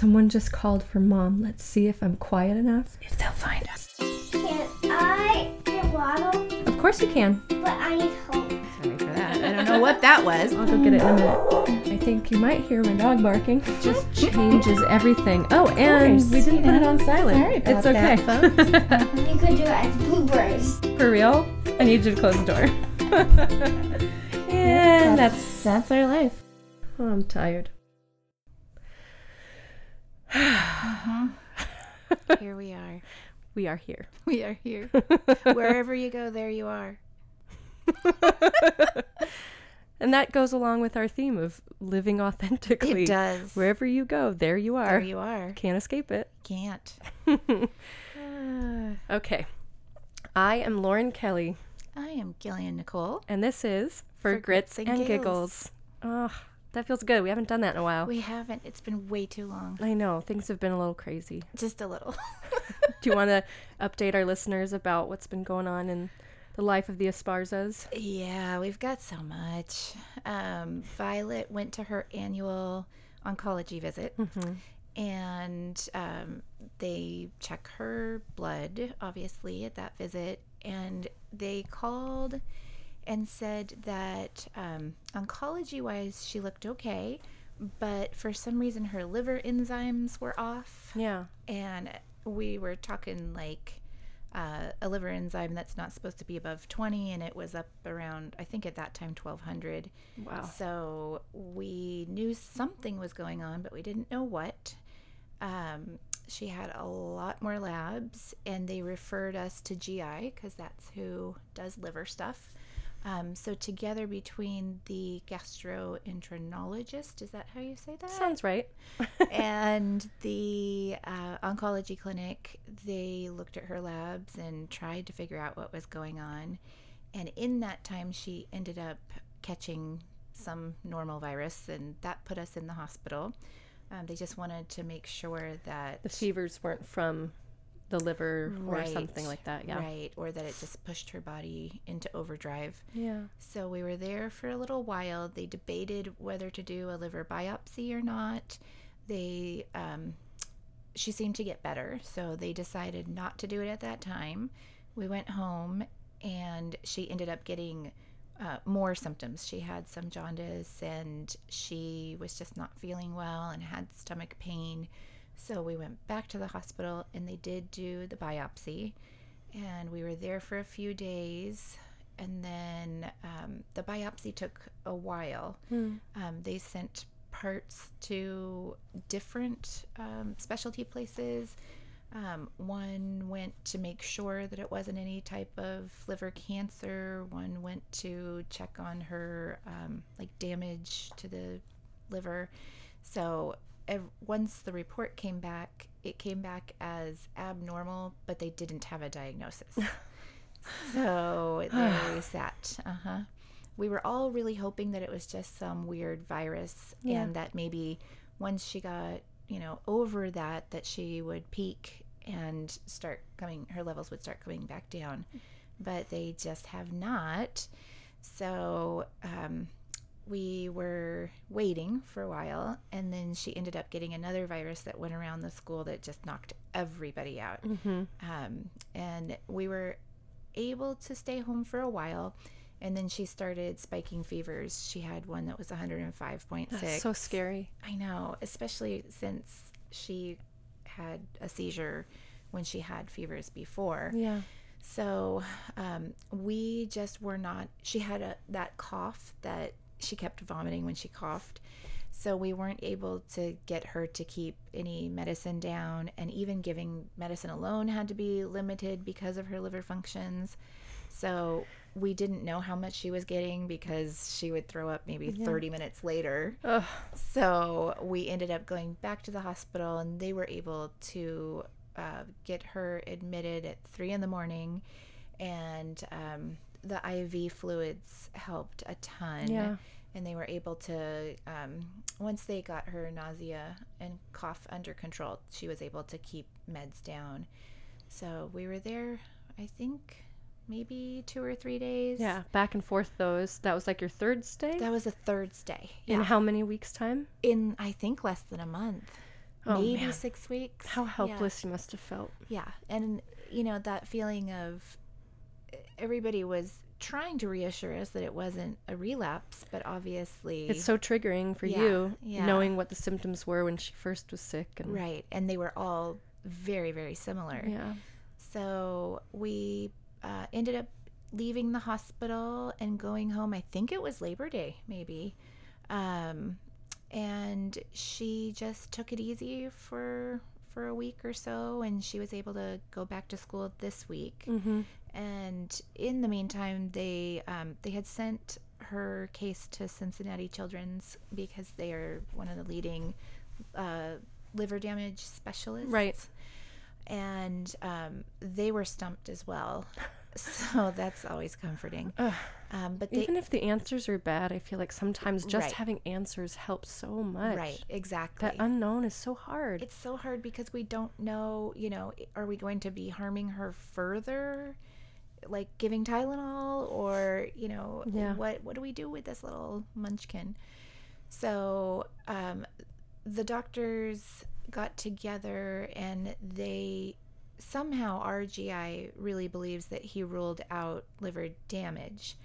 Someone just called for mom. Let's see if I'm quiet enough. If they'll find us. Can I get waddle? Of course you can. But I need help. Sorry for that. I don't know what that was. I'll go get it in a minute. I think you might hear my dog barking. It just changes everything. Oh, and we didn't put it on silent. Sorry about it's okay. that, You could do it as bloopers. For real? I need you to close the door. and that's that's our life. oh, I'm tired. Mm-hmm. Here we are. We are here. We are here. Wherever you go, there you are. And that goes along with our theme of living authentically. It does. Wherever you go, there you are. There you are. Can't escape it. Can't. Okay. I am Lauren Kelly, I am Gillian Nicole. and this is For, Grits, and, Giggles. Oh, that feels good. We haven't done that in a while. We haven't. It's been way too long. I know, things have been a little crazy. Just a little. Do you want to update our listeners about what's been going on in the life of the Esparzas? yeah, we've got so much. Um, Violet went to her annual oncology visit. And um, they check her blood, obviously, at that visit. And they called and said that um, oncology wise, she looked okay. But for some reason, her liver enzymes were off. Yeah. and we were talking like uh, a liver enzyme that's not supposed to be above 20 and it was up around i think at that time 1200 Wow. so we knew something was going on but we didn't know what um, she had a lot more labs and they referred us to gi because that's who does liver stuff um, so together between the gastroenterologist is that how you say that Sounds right. and the uh, oncology clinic, they looked at her labs and tried to figure out what was going on. And in that time, she ended up catching some normal virus, and that put us in the hospital. Um, they just wanted to make sure that The fevers weren't from the liver or something like that. Yeah. right, or that it just pushed her body into overdrive. Yeah. So we were there for a little while. They debated whether to do a liver biopsy or not. They, um, she seemed to get better, so they decided not to do it at that time. We went home, and she ended up getting uh, more symptoms. She had some jaundice, and she was just not feeling well and had stomach pain. So we went back to the hospital, and they did do the biopsy. And we were there for a few days and then um, the biopsy took a while. Um, they sent parts to different um, specialty places. Um, one went to make sure that it wasn't any type of liver cancer. One went to check on her um, like damage to the liver. So ev- once the report came back, it came back as abnormal, but they didn't have a diagnosis. so there we sat. Uh huh. We were all really hoping that it was just some weird virus, Yeah. and that maybe once she got you know over that, that she would peak and start coming. Her levels would start coming back down, but they just have not. So um, we were waiting for a while, and then she ended up getting another virus that went around the school that just knocked everybody out. Um, and we were able to stay home for a while. And then she started spiking fevers. She had one that was 105.6. That's so scary. I know, especially since she had a seizure when she had fevers before. Yeah. So um, we just were not. She had a that cough that she kept vomiting when she coughed. So we weren't able to get her to keep any medicine down, and even giving medicine alone had to be limited because of her liver functions. So we didn't know how much she was getting because she would throw up maybe 30 minutes later. Ugh. So we ended up going back to the hospital, and they were able to uh, get her admitted at three in the morning, and um, the IV fluids helped a ton. Yeah. And they were able to, um, once they got her nausea and cough under control, she was able to keep meds down. So we were there, I think, maybe two or three days. Yeah. Back and forth those. That was like your third stay? That was a third stay. In how many weeks' time? In, I think, less than a month. Oh, maybe man. six weeks. How Yeah. helpless you must have felt. Yeah. And, you know, that feeling of everybody was trying to reassure us that it wasn't a relapse, but obviously. It's so triggering for Yeah, you yeah. knowing what the symptoms were when she first was sick. And right. And they were all very, very similar. Yeah. So we uh, ended up leaving the hospital and going home. I think it was Labor Day, maybe. Um, and she just took it easy for for a week or so, and she was able to go back to school this week. Mm-hmm. And in the meantime, they um, they had sent her case to Cincinnati Children's because they are one of the leading uh, liver damage specialists. Right. And um, they were stumped as well. So that's always comforting. Um, but they, Even if the answers are bad, I feel like sometimes just Right. having answers helps so much. right, exactly. That unknown is so hard. it's so hard because we don't know, you know, are we going to be harming her further? Like giving Tylenol or, you know, Yeah. what what do we do with this little munchkin? So, um, the doctors got together and they somehow our GI really believes that he ruled out liver damage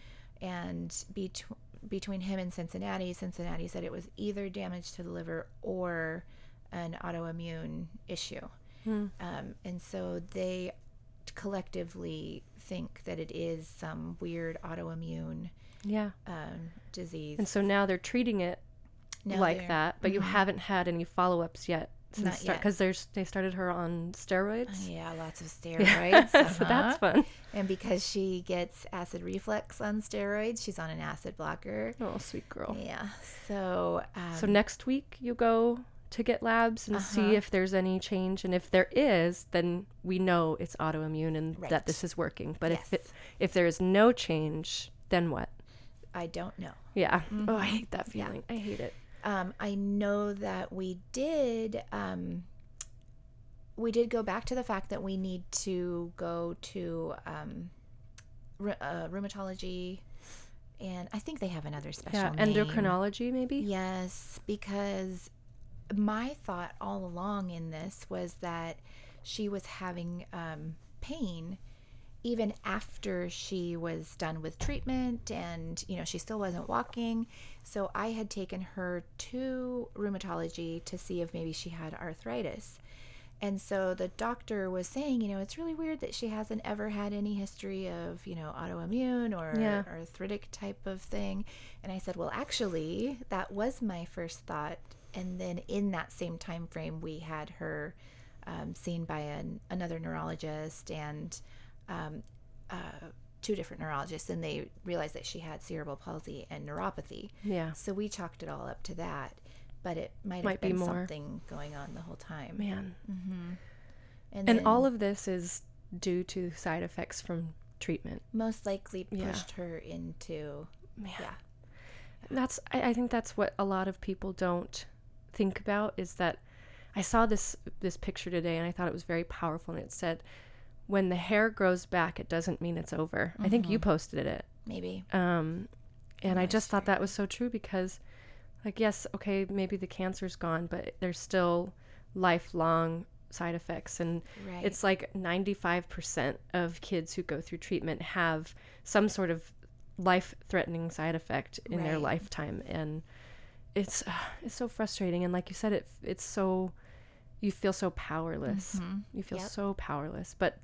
and bet- between him and Cincinnati, Cincinnati said it was either damage to the liver or an autoimmune issue. Hmm. Um, and so they collectively think that it is some weird autoimmune yeah. um, disease. And so now they're treating it Now like that, but you Mhm. haven't had any follow ups yet since because there's they started her on steroids. Yeah, lots of steroids. so uh-huh. that's fun. And because she gets acid reflux on steroids, she's on an acid blocker. Oh, sweet girl. Yeah. So, um, So next week you go get labs and Uh-huh. see if there's any change, and if there is, then we know it's autoimmune and Right. that this is working. But if it if there is no change, then what? I don't know. Yeah. Oh, I hate that Mm-hmm. Yeah. feeling. I hate it. Um, I know that we did. Um, we did go back to the fact that we need to go to um, uh, rheumatology, and I think they have another special Yeah. name. Endocrinology, maybe. Yes, because my thought all along in this was that she was having um, pain even after she was done with treatment and you know she still wasn't walking. So i had taken her to rheumatology to see if maybe she had arthritis. And so the doctor was saying you know it's really weird that she hasn't ever had any history of you know autoimmune or Yeah. arthritic type of thing. And i said well actually that was my first thought and then in that same time frame we had her um, seen by an, another neurologist and um, uh, two different neurologists and they realized that she had cerebral palsy and neuropathy Yeah. so we chalked it all up to that but it might have Might be been more. something going on the whole time Man. and, And then all of this is due to side effects from treatment. most likely Yeah. pushed her into Man. yeah That's I, I think that's what a lot of people don't think about is that I saw this this picture today and I thought it was very powerful and it said when the hair grows back it doesn't mean it's over. I think you posted it. maybe. Um and I just thought that was so true because like yes, okay, maybe the cancer's gone, but there's still lifelong side effects. And right. it's like 95% of kids who go through treatment have some sort of life-threatening side effect in their lifetime. And it's it's so frustrating and like you said it it's so you feel so powerless. You feel Mm-hmm. Yep. so powerless, but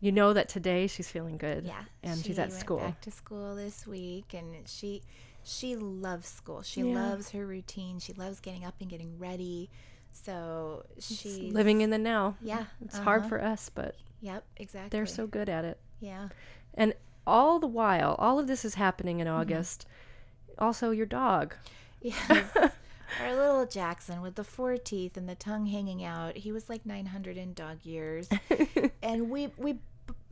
you know that today she's feeling good. yeah and she's at school. back to school this week and she she loves school she Yeah. loves her routine she loves getting up and getting ready so she's living in the now. yeah It's hard uh-huh. for us, but yep exactly they're so good at it. yeah And all the while, all of this is happening Mm-hmm. in August. Also, your dog. Yes. Our little Jackson with the four teeth and the tongue hanging out. He was like 900 in dog years. and we we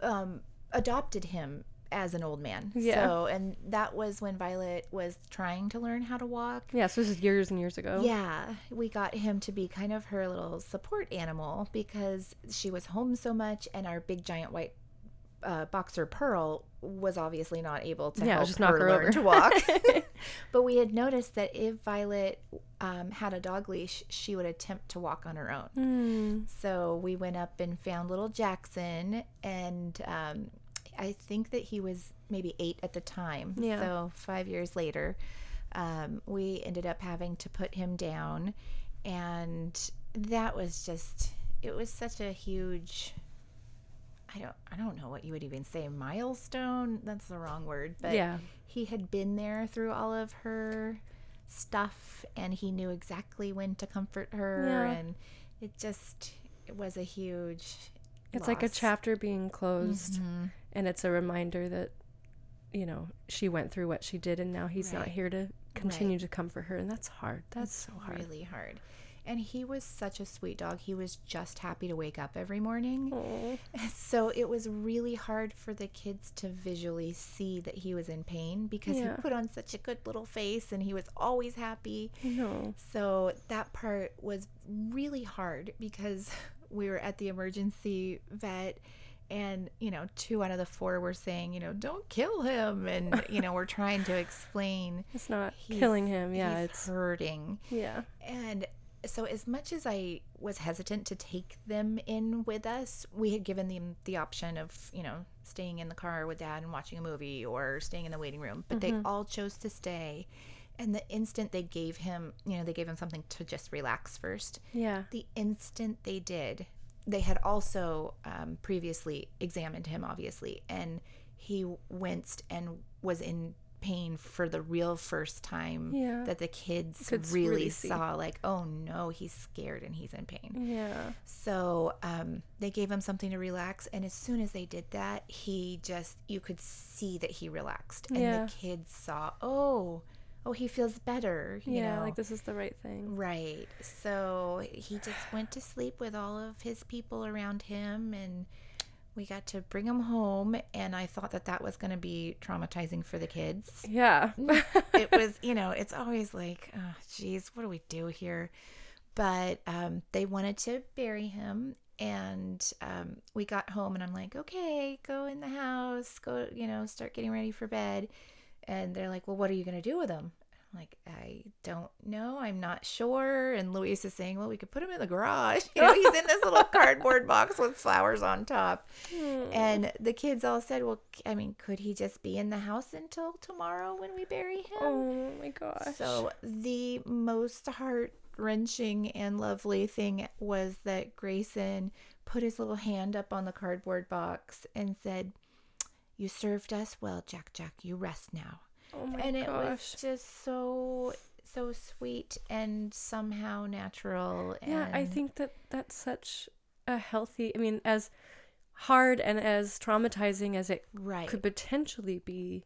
um, adopted him as an old man. Yeah. So, and that was when Violet was trying to learn how to walk. Yeah, so this is years and years ago. Yeah, we got him to be kind of her little support animal because she was home so much and our big giant white uh, boxer Pearl was obviously not able to Yeah, help just her, her learn over. to walk. but we had noticed that if Violet um, had a dog leash, she would attempt to walk on her own. Hmm. So we went up and found little Jackson, and um, I think that he was maybe eight at the time. Yeah. So five years later, um, we ended up having to put him down, and that was just it was such a huge. I don't I don't know what you would even say milestone. That's the wrong word, but Yeah. he had been there through all of her stuff and he knew exactly when to comfort her Yeah. and it just it was a huge It's like a chapter being closed, Mhm. and it's a reminder that, you know, she went through what she did, and now he's not here to continue to comfort her, and that's hard. That's so hard. really hard and he was such a sweet dog he was just happy to wake up every morning Aw. so it was really hard for the kids to visually see that he was in pain because Yeah. he put on such a good little face and he was always happy know. So that part was really hard because we were at the emergency vet and you know two out of the four were saying you know don't kill him and you know we're trying to explain It's not killing him. Yeah, it's hurting yeah. and so as much as i was hesitant to take them in with us we had given them the option of you know staying in the car with dad and watching a movie or staying in the waiting room but they all chose to stay and the instant they gave him you know they gave him something to just relax first Yeah. the instant they did they had also um, previously examined him obviously and he winced and was in pain for the real first time Yeah. that the kids really, really saw like oh no he's scared and he's in pain Yeah. so um, they gave him something to relax and as soon as they did that he just you could see that he relaxed and Yeah. the kids saw oh oh he feels better you Yeah. know Like this is the right thing. Right. So he just went to sleep with all of his people around him, and we got to bring him home. And I thought that that was going to be traumatizing for the kids. Yeah. It was, you know, it's always like, oh, geez, what do we do here? But um, they wanted to bury him. And um, we got home, and I'm like, okay, go in the house, go, you know, start getting ready for bed. And they're like, well, what are you going to do with him? Like, I don't know. I'm not sure. And Luis is saying, well, we could put him in the garage. You know, he's in this little cardboard box with flowers on top. Hmm. And the kids all said, well, I mean, could he just be in the house until tomorrow when we bury him? oh my gosh. So the most heart wrenching and lovely thing was that Grayson put his little hand up on the cardboard box and said, You served us well, Jack Jack. You rest now. Oh my and it was just so so sweet and somehow natural and Yeah, I think that that's such a healthy. I mean, as hard and as traumatizing as it right could potentially be,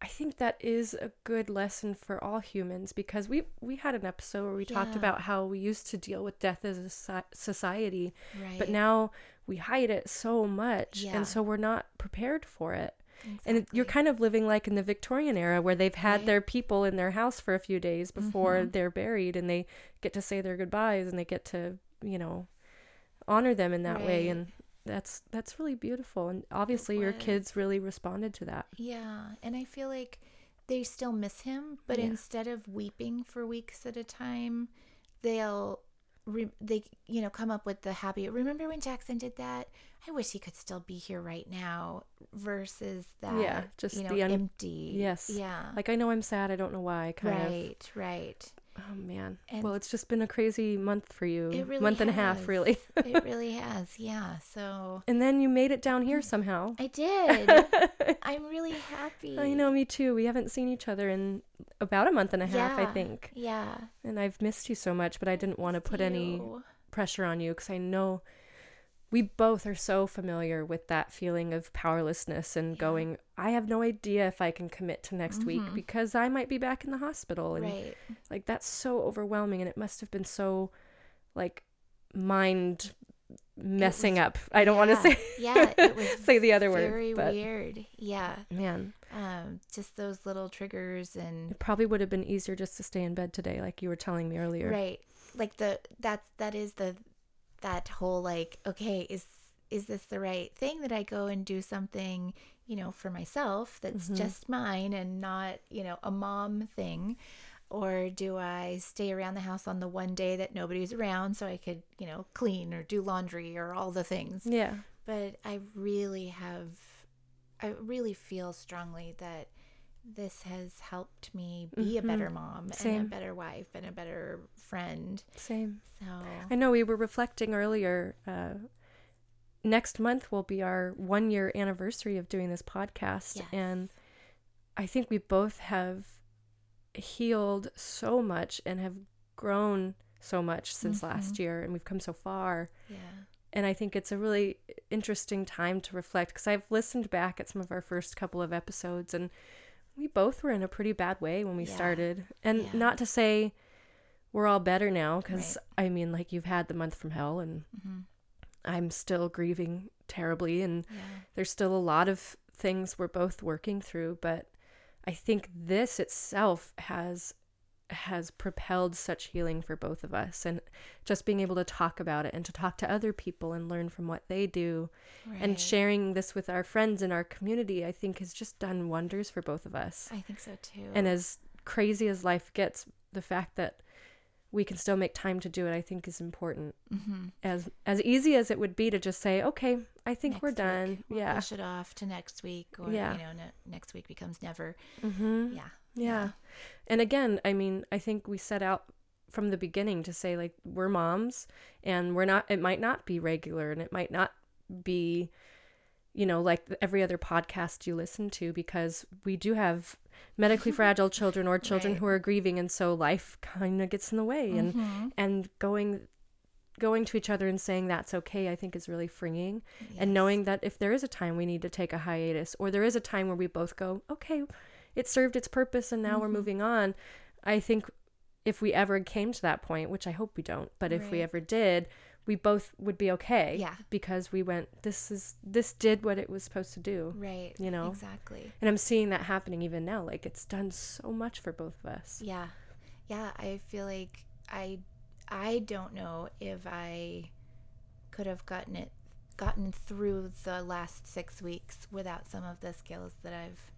I think that is a good lesson for all humans because we we had an episode where we talked about how we used to deal with death as a society, right but now we hide it so much, Yeah. and so we're not prepared for it. And you're kind of living like in the Victorian era where they've had Right. their people in their house for a few days before Mhm. they're buried and they get to say their goodbyes and they get to, you know, honor them in that way and that's that's really beautiful and obviously your kids really responded to that. Yeah, and I feel like they still miss him, but Yeah. instead of weeping for weeks at a time, they'll re- they you know come up with the happy. Remember when Jackson did that? I wish he could still be here right now. Versus that, Yeah, just you know, the un- empty. Yes. Yeah. Like I know I'm sad, I don't know why kind of. Right, right. Oh man. And- well, it's just been a crazy month for you. It really month and a half really. it really has. Yeah. So and then you made it down here somehow. I did. I'm really happy. I know, me too. We haven't seen each other in about a month and a half, I think. Yeah. And I've missed you so much, but I didn't want to put any pressure on you because I know we both are so familiar with that feeling of powerlessness and going, I have no idea if I can commit to next week Mhm. because I might be back in the hospital. And Right. like, that's so overwhelming. And it must have been so, like, mind messing was- up. I don't want to say, Yeah. It was say the other very word, but weird. Yeah. man, Um, just those little triggers and it probably would have been easier just to stay in bed today, like you were telling me earlier. right. Like the that's that is the that whole like okay is is this the right thing that I go and do something, you know, for myself that's Mm-hmm. just mine and not, you know, a mom thing? Or do I stay around the house on the one day that nobody's around so I could, you know, clean or do laundry or all the things? Yeah. But I really have, I really feel strongly that this has helped me be a better mom and Mm-hmm. A better wife and a better friend. Same. So, I know we were reflecting earlier. Uh, next month will be our one year anniversary of doing this podcast. Yes. And I think we both have healed so much and have grown so much since last year. And we've come so far. yeah. And I think it's a really interesting time to reflect because I've listened back at some of our first couple of episodes and we both were in a pretty bad way when we Yeah. started. And Yeah. not to say we're all better now because I mean, like, you've had the month from hell and Mhm. I'm still grieving terribly. And Yeah. there's still a lot of things we're both working through. But I think this itself has has propelled such healing for both of us and just being able to talk about it and to talk to other people and learn from what they do and sharing this with our friends in our community i think has just done wonders for both of us I think so too. and as crazy as life gets the fact that we can still make time to do it i think is important mm-hmm. as as easy as it would be to just say okay i think we're done we'll yeah Push it off to next week, or Yeah. you know, ne- next week becomes never. mm-hmm. Yeah. Yeah. And again, I mean, I think we set out from the beginning to say like we're moms and we're not it might not be regular and it might not be you know like every other podcast you listen to because we do have medically fragile children or children Right. who are grieving and so life kind of gets in the way and Mhm. and going going to each other and saying that's okay i think is really freeing Yes. and knowing that if there is a time we need to take a hiatus or there is a time where we both go okay it served its purpose and now we're Mhm. moving on i think if we ever came to that point which i hope we don't but if we ever did we both would be okay Yeah. because we went this is this did what it was supposed to do Right. you know? Exactly. and i'm seeing that happening even now like it's done so much for both of us Yeah. Yeah, I feel like I I don't know if I could have gotten it gotten through the last 6 weeks without some of the skills that I've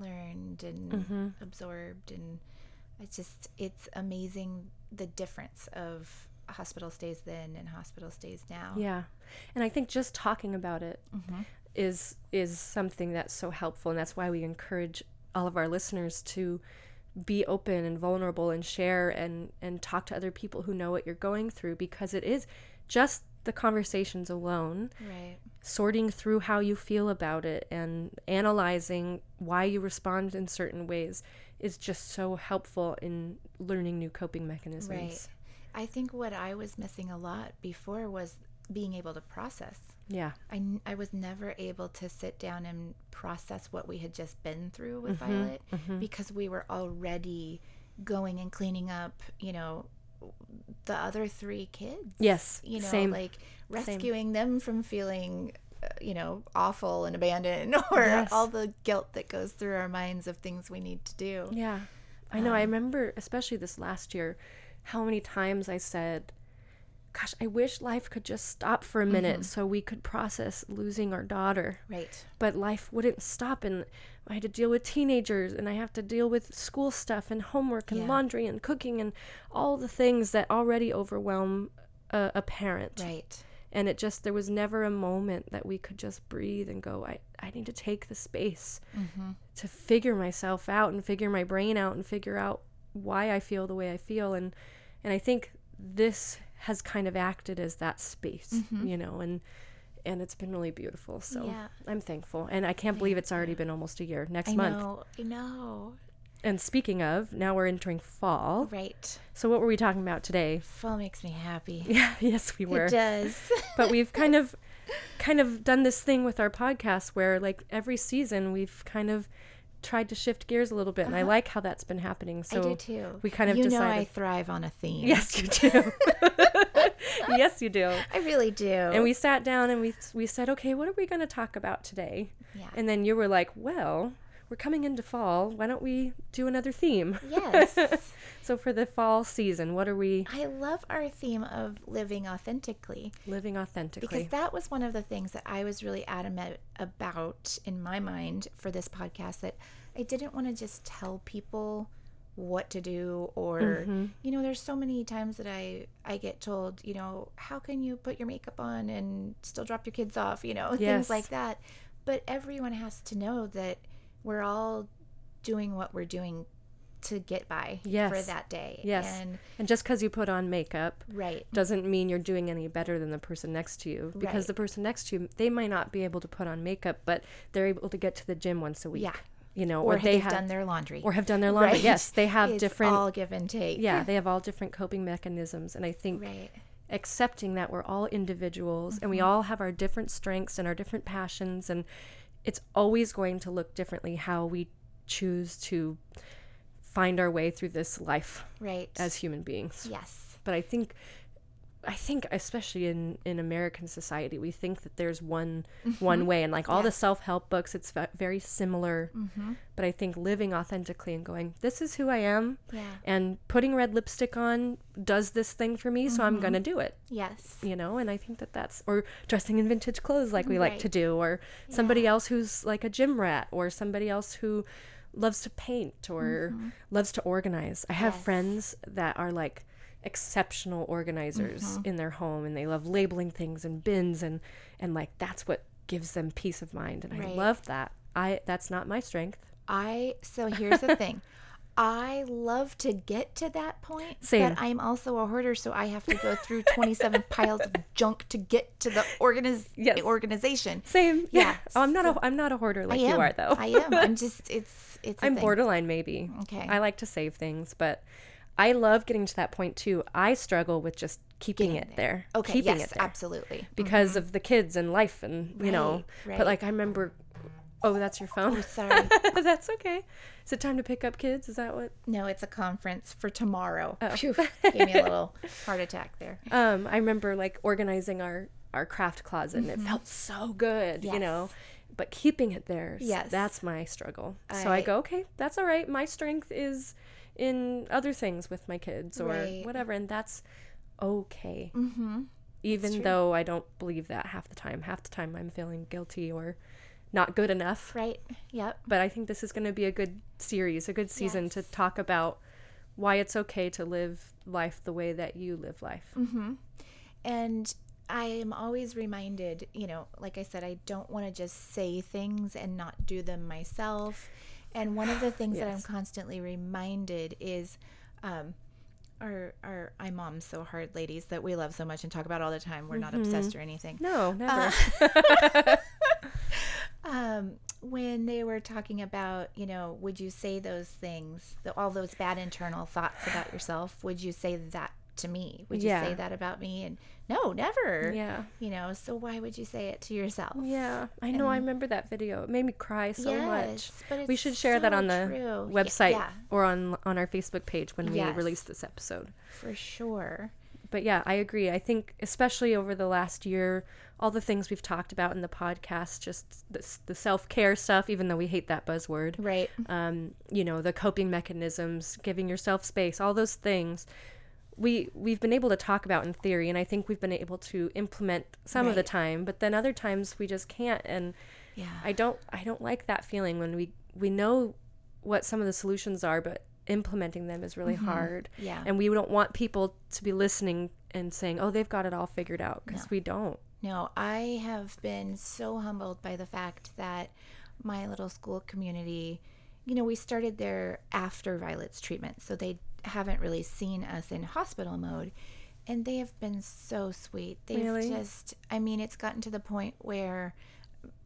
learned and Mhm. absorbed and it's just it's amazing the difference of hospital stays then and hospital stays now. yeah and i think just talking about it Mhm. is is something that's so helpful and that's why we encourage all of our listeners to be open and vulnerable and share and and talk to other people who know what you're going through because it is just the conversations alone Right. Sorting through how you feel about it and analyzing why you respond in certain ways is just so helpful in learning new coping mechanisms Right. I think what I was missing a lot before was being able to process. yeah I, I was never able to sit down and process what we had just been through with Mm-hmm, Violet because we were already going and cleaning up, you know, the other three kids. yes You know, same like rescuing them from feeling, uh, you know, awful and abandoned or Yes. all the guilt that goes through our minds of things we need to do. Yeah. I know. I remember, especially this last year, how many times I said, Gosh, I wish life could just stop for a minute so we could process losing our daughter. Right. But life wouldn't stop, and I had to deal with teenagers, and I have to deal with school stuff, and homework, and Yeah. laundry, and cooking, and all the things that already overwhelm a, a parent Right. and it just there was never a moment that we could just breathe and go i, I need to take the space Mm-hmm. to figure myself out and figure my brain out and figure out why i feel the way i feel and and i think this has kind of acted as that space you know and and it's been really beautiful so Yeah. i'm thankful and i can't believe it's already been almost a year next I month know. I know. and speaking of now we're entering fall Right. so what were we talking about today Fall makes me happy. yeah yes we were It does. but we've kind of kind of done this thing with our podcast where like every season we've kind of tried to shift gears a little bit and i like how that's been happening so Uh-huh. I do too. we kind of you know I thrive on a theme. yes you do yes you do I really do. and we sat down and we we said okay what are we going to talk about today yeah. and then you were like well we're coming into fall. Why don't we do another theme? Yes. so for the fall season, what are we I love our theme of living authentically living authentically? because that was one of the things that I was really adamant about in my mind for this podcast that I didn't want to just tell people what to do or Mm-hmm. you know there's so many times that I I get told you know how can you put your makeup on and still drop your kids off you know Yes. things like that but everyone has to know that we're all doing what we're doing to get by for that day yes. and and just because you put on makeup right doesn't mean you're doing any better than the person next to you because Right. the person next to you they might not be able to put on makeup but they're able to get to the gym once a week Yeah. you know or, or, they they've done their laundry or have done their laundry Right. yes they have It's different all give and take yeah they have all different coping mechanisms and i think right accepting that we're all individuals and Mm-hmm. we all have our different strengths and our different passions and it's always going to look differently how we choose to find our way through this life right. as human beings. Yes. But i think i think especially in in american society we think that there's one one way and like all Mm-hmm. Yeah. the self-help books it's very similar mm-hmm. but i think living authentically and going this is who i am yeah and putting red lipstick on does this thing for me so i'm Mm-hmm. going to do it yes you know and i think that that's or dressing in vintage clothes like we like to do or somebody else who's like a gym rat or somebody else who loves to paint or loves to organize i have Mm-hmm. Yes. friends that are like exceptional organizers Mm-hmm. in their home and they love labeling things and bins and and like that's what gives them peace of mind and i love that i that's not my strength I so here's the thing. I love to get to that point, Same. but I'm also a hoarder, so I have to go through 27 piles of junk to get to the organiz- Yes. organization. same yeah, Yeah, oh, i'm not a i'm not a hoarder like you are though I am. I'm just it's it's. a I'm thing. borderline maybe. Okay. I like to save things, but I love getting to that point too. I struggle with just keeping it there. Okay. Keeping yes, it there absolutely. because of the kids and life and you know. Right, But like I remember Oh, that's your phone. Oh, sorry. that's okay. Is it time to pick up kids? Is that what? No, it's a conference for tomorrow. Oh. Phew, gave me a little heart attack there. Um, I remember like organizing our our craft closet and it felt so good, you know. Mm-hmm. Yes. But keeping it there, Yes. that's my struggle. so I I- go, okay, that's all right. My strength is in other things with my kids or Right. whatever, and that's okay. Mm-hmm. Even though I don't believe that half the time. Half the time I'm feeling guilty or not good enough. Right. Yep. But I think this is going to be a good series, a good season to talk about why it's okay to live life the way that you live life. Mm-hmm. And I am always reminded, you know, like I said, I don't want to just say things and not do them myself. And one of the things that I'm constantly reminded is um, our, our I moms so hard ladies that we love so much and talk about all the time. We're not obsessed or anything. No, never. um, when they were talking about, you know, would you say those things, the, all those bad internal thoughts about yourself? Would you say that to me? Would you Yeah. say that about me? And no, never. yeah. You know, so why would you say it to yourself? Yeah, I know. I remember that video. It made me cry so much. Yes, but We should share that on the true. Website Yeah, or on on our Facebook page when we release this episode. for sure. But yeah, I agree. I think especially over the last year, all the things we've talked about in the podcast, just the, the self care stuff, even though we hate that buzzword. Right. Um, you know, the coping mechanisms, giving yourself space, all those things. We we've been able to talk about in theory, and I think we've been able to implement some of the time. But then other times we just can't, and Yeah. I don't I don't like that feeling when we we know what some of the solutions are, but implementing them is really mm-hmm. hard. Yeah. And we don't want people to be listening and saying, "Oh, they've got it all figured out," because No. we don't. No, I have been so humbled by the fact that my little school community, you know, we started there after Violet's treatment, so they haven't really seen us in hospital mode. And they have been so sweet. They've Really? just, I mean, it's gotten to the point where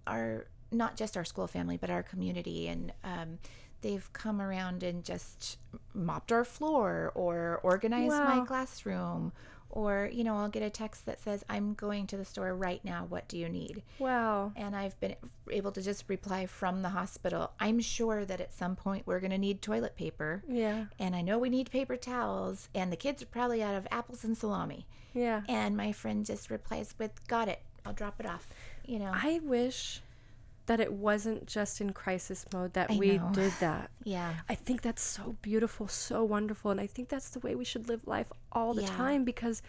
our, not just our school family, but our community, and um, they've come around and just mopped our floor or organized Wow. my classroom or you know i'll get a text that says i'm going to the store right now. What do you need? Wow. and i've been able to just reply from the hospital. I'm sure that at some point we're going to need toilet paper. Yeah. and i know we need paper towels and the kids are probably out of apples and salami. Yeah. and my friend just replies with got it. I'll drop it off you know? I wish that it wasn't just in crisis mode that I we know. did that. Yeah. I think that's so beautiful, so wonderful. And I think that's the way we should live life all the Yeah. time because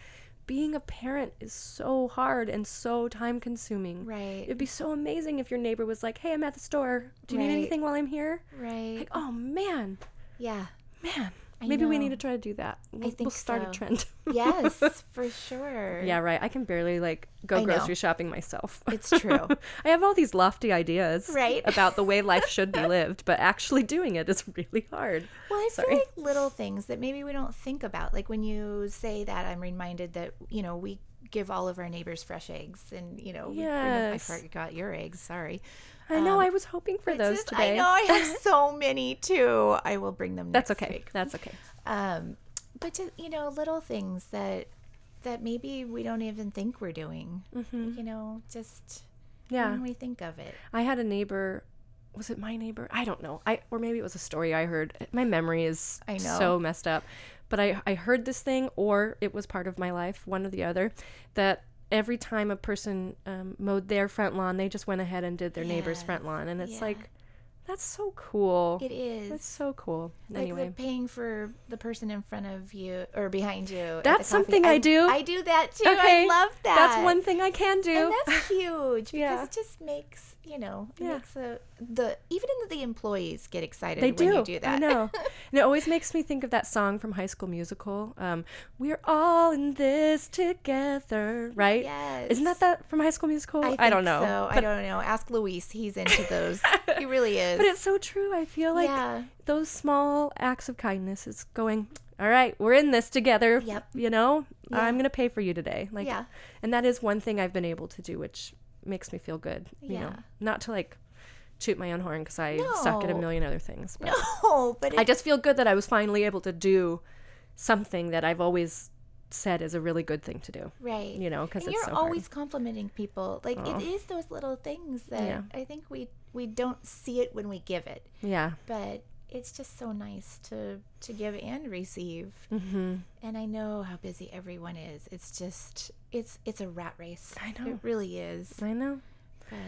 being a parent is so hard and so time consuming. Right. It'd be so amazing if your neighbor was like, hey, I'm at the store. Do you need anything while I'm here? Right. Like, oh man, yeah. man. I Maybe we need to try to do that. We'll, think we'll start so. a trend. Yes, for sure. yeah, right. I can barely like go I know. grocery shopping myself. It's true. I have all these lofty ideas Right. about the way life should be lived, but actually doing it is really hard. Well, I Sorry. feel like little things that maybe we don't think about. Like when you say that, I'm reminded that, you know, we give all of our neighbors fresh eggs and, you know, bring I Yes. forgot your eggs. Sorry. I know. I was hoping for those just- today. I know I have so many too. I will bring them That's next okay. week. That's okay. Um, but just, you know, little things that that maybe we don't even think we're doing. You know, just Mm-hmm. Yeah. when we think of it. I had a neighbor. Was it my neighbor? I don't know. I or maybe it was a story I heard. My memory is I know. so messed up. But I I heard this thing, or it was part of my life, one or the other, that every time a person um, mowed their front lawn, they just went ahead and did their neighbor's front lawn, and it's Yeah. like, that's so cool. It is. That's so cool. like anyway, paying for the person in front of you or behind you. That's something I do. I do that too. okay, I love that. That's one thing I can do. and that's huge because Yeah. it just makes you know it Yeah. makes the the even the employees get excited They when do. you do that. I know. and it always makes me think of that song from High School Musical. Um, We're all in this together, right? Yes. Isn't that that from High School Musical? I, think don't know. So I don't know. Ask Luis. He's into those. he really is. but it's so true. I feel like yeah. those small acts of kindness is going. All right, we're in this together. Yep. You know, Yeah. I'm gonna pay for you today. Like, Yeah. and that is one thing I've been able to do, which makes me feel good. You know, not to like toot my own horn because I suck at a million other things. But No, but it, I just feel good that I was finally able to do something that I've always said is a really good thing to do. right. You know, because you're so always complimenting people. Like Aw. it is those little things that Yeah. I think we we don't see it when we give it. Yeah. but it's just so nice to to give and receive. Mm-hmm. And I know how busy everyone is. It's just it's it's a rat race. I know. It really is. I know. But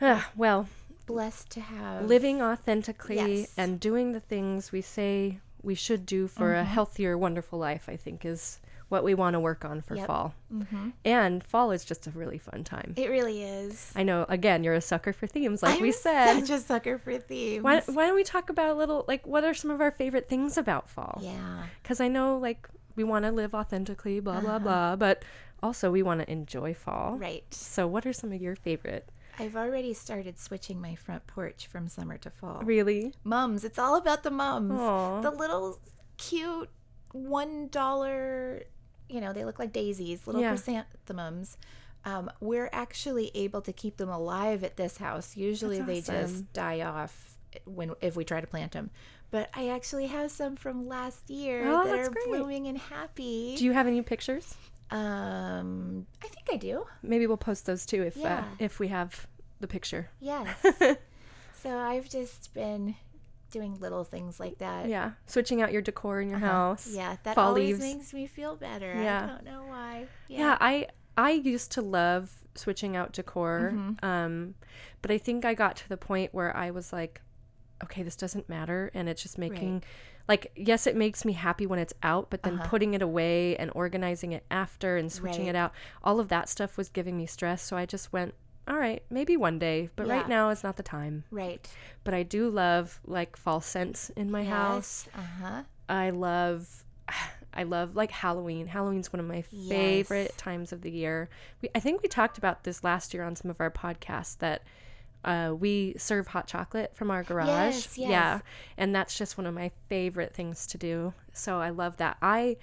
Ah, well, blessed to have living authentically Yes. and doing the things we say we should do for Mm-hmm. a healthier, wonderful life, I think is what we want to work on for Yep. fall. hmm And fall is just a really fun time. It really is. I know, again, you're a sucker for themes, like we I'm said. such a sucker for themes. Why, why don't we talk about a little, like, what are some of our favorite things about fall? yeah. because I know like we want to live authentically, blah blah blah, but also we want to enjoy fall. Right. So, what are some of your favorite? I've already started switching my front porch from summer to fall. Really? Mums. It's all about the mums. Aw. The little cute one dollar, you know, they look like daisies, little Yeah. chrysanthemums. Um, we're actually able to keep them alive at this house. Usually they just die off when if we try to plant them. But I actually have some from last year Oh, that are great. blooming and happy. Do you have any pictures? Um, I think I do. Maybe we'll post those too if uh, if we have the picture. Yes. so I've just been doing little things like that. Yeah, switching out your decor in your house. Uh-huh. Yeah, that fall always leaves. makes me feel better. Yeah. I don't know why. Yeah, I I used to love switching out decor, Mm-hmm. um, but I think I got to the point where I was like, okay, this doesn't matter, and it's just making. Like yes, it makes me happy when it's out, but then putting it away and organizing it after and switching Uh-huh. Right. it out, all of that stuff was giving me stress. So I just went, all right, maybe one day, but Yeah. right now is not the time. Right. But I do love like fall scents in my house. Uh huh. I love I love like Halloween. Halloween's one of my Yes. favorite times of the year. We I think we talked about this last year on some of our podcasts that uh, we serve hot chocolate from our garage. Yes, yes. Yeah. And that's just one of my favorite things to do. So I love that. I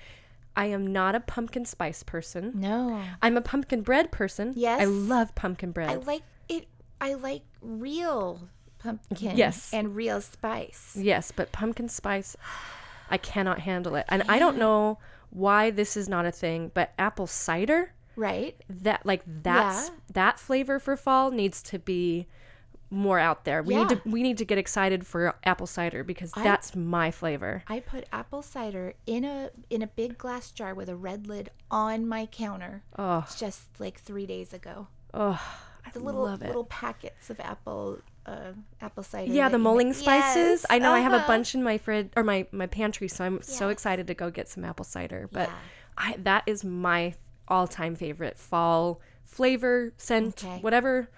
I am not a pumpkin spice person. No. I'm a pumpkin bread person. Yes. I love pumpkin bread. I like it. I like real pumpkin. Yes. And real spice. Yes, but pumpkin spice, I cannot handle it. And I don't know why this is not a thing, but apple cider, Right. that like that's Yeah. that flavor for fall needs to be more out there. We need to we need to get excited for apple cider because that's my flavor. I put apple cider in a in a big glass jar with a red lid on my counter Oh, just like three days ago. oh, the little love it. little packets of apple uh, apple cider. Yeah, the mulling make. spices. Yes, I know I have a uh-huh. bunch in my fridge or my my pantry, so I'm so excited to go get some apple cider. But Yeah. I that is my all-time favorite fall flavor, scent, Okay. whatever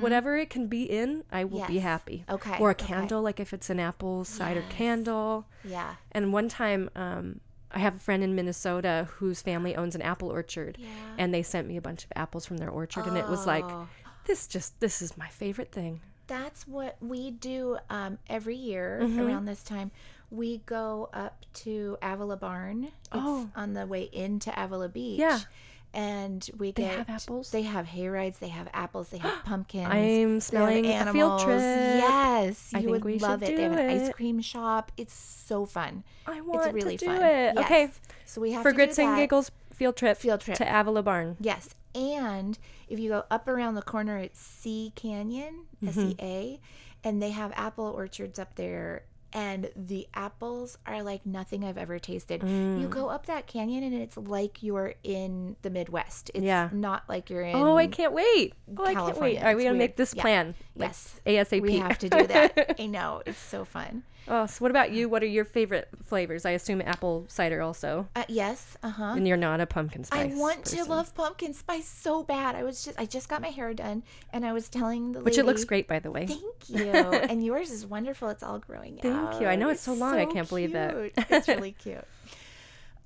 whatever it can be in, I will be happy. Okay, Or a okay. candle like if it's an apple cider Yes. candle. Yeah. And one time um I have a friend in Minnesota whose family owns an apple orchard Yeah. and they sent me a bunch of apples from their orchard and it was like Oh. this just this is my favorite thing. That's what we do um, every year Mm-hmm. around this time. We go up to Avila Barn. It's Oh. on the way into Avila Beach. Yeah. And we They get have apples? They have hay rides. They have apples. They have pumpkins. I'm they have smelling a field trip. Yes, I you think would love it. They have an ice cream shop. It's so fun. I want it's really to do fun. it. Okay. Yes. So we have For to grits and giggles field trip Field trip. to Avila Barn. Yes. And if you go up around the corner, it's Sea Canyon, Mm-hmm. S E A, and they have apple orchards up there. And the apples are like nothing I've ever tasted. Mm. You go up that canyon and it's like you're in the Midwest. It's Yeah. not like you're in. Oh, I can't wait. Oh, I can't wait. Right, we It's gotta make this Yeah. plan. like, Yes. ASAP. We have to do that. I know. It's so fun. Oh, so what about you? What are your favorite flavors? I assume apple cider also. Uh, yes. Uh huh. And you're not a pumpkin spice. I want to love pumpkin spice so bad. I was just I just got my hair done and I was telling the Which it looks great, by the way. Thank you. and yours is wonderful. It's all growing Thank out. Thank you. I know it's so long. I can't believe that. It's really cute.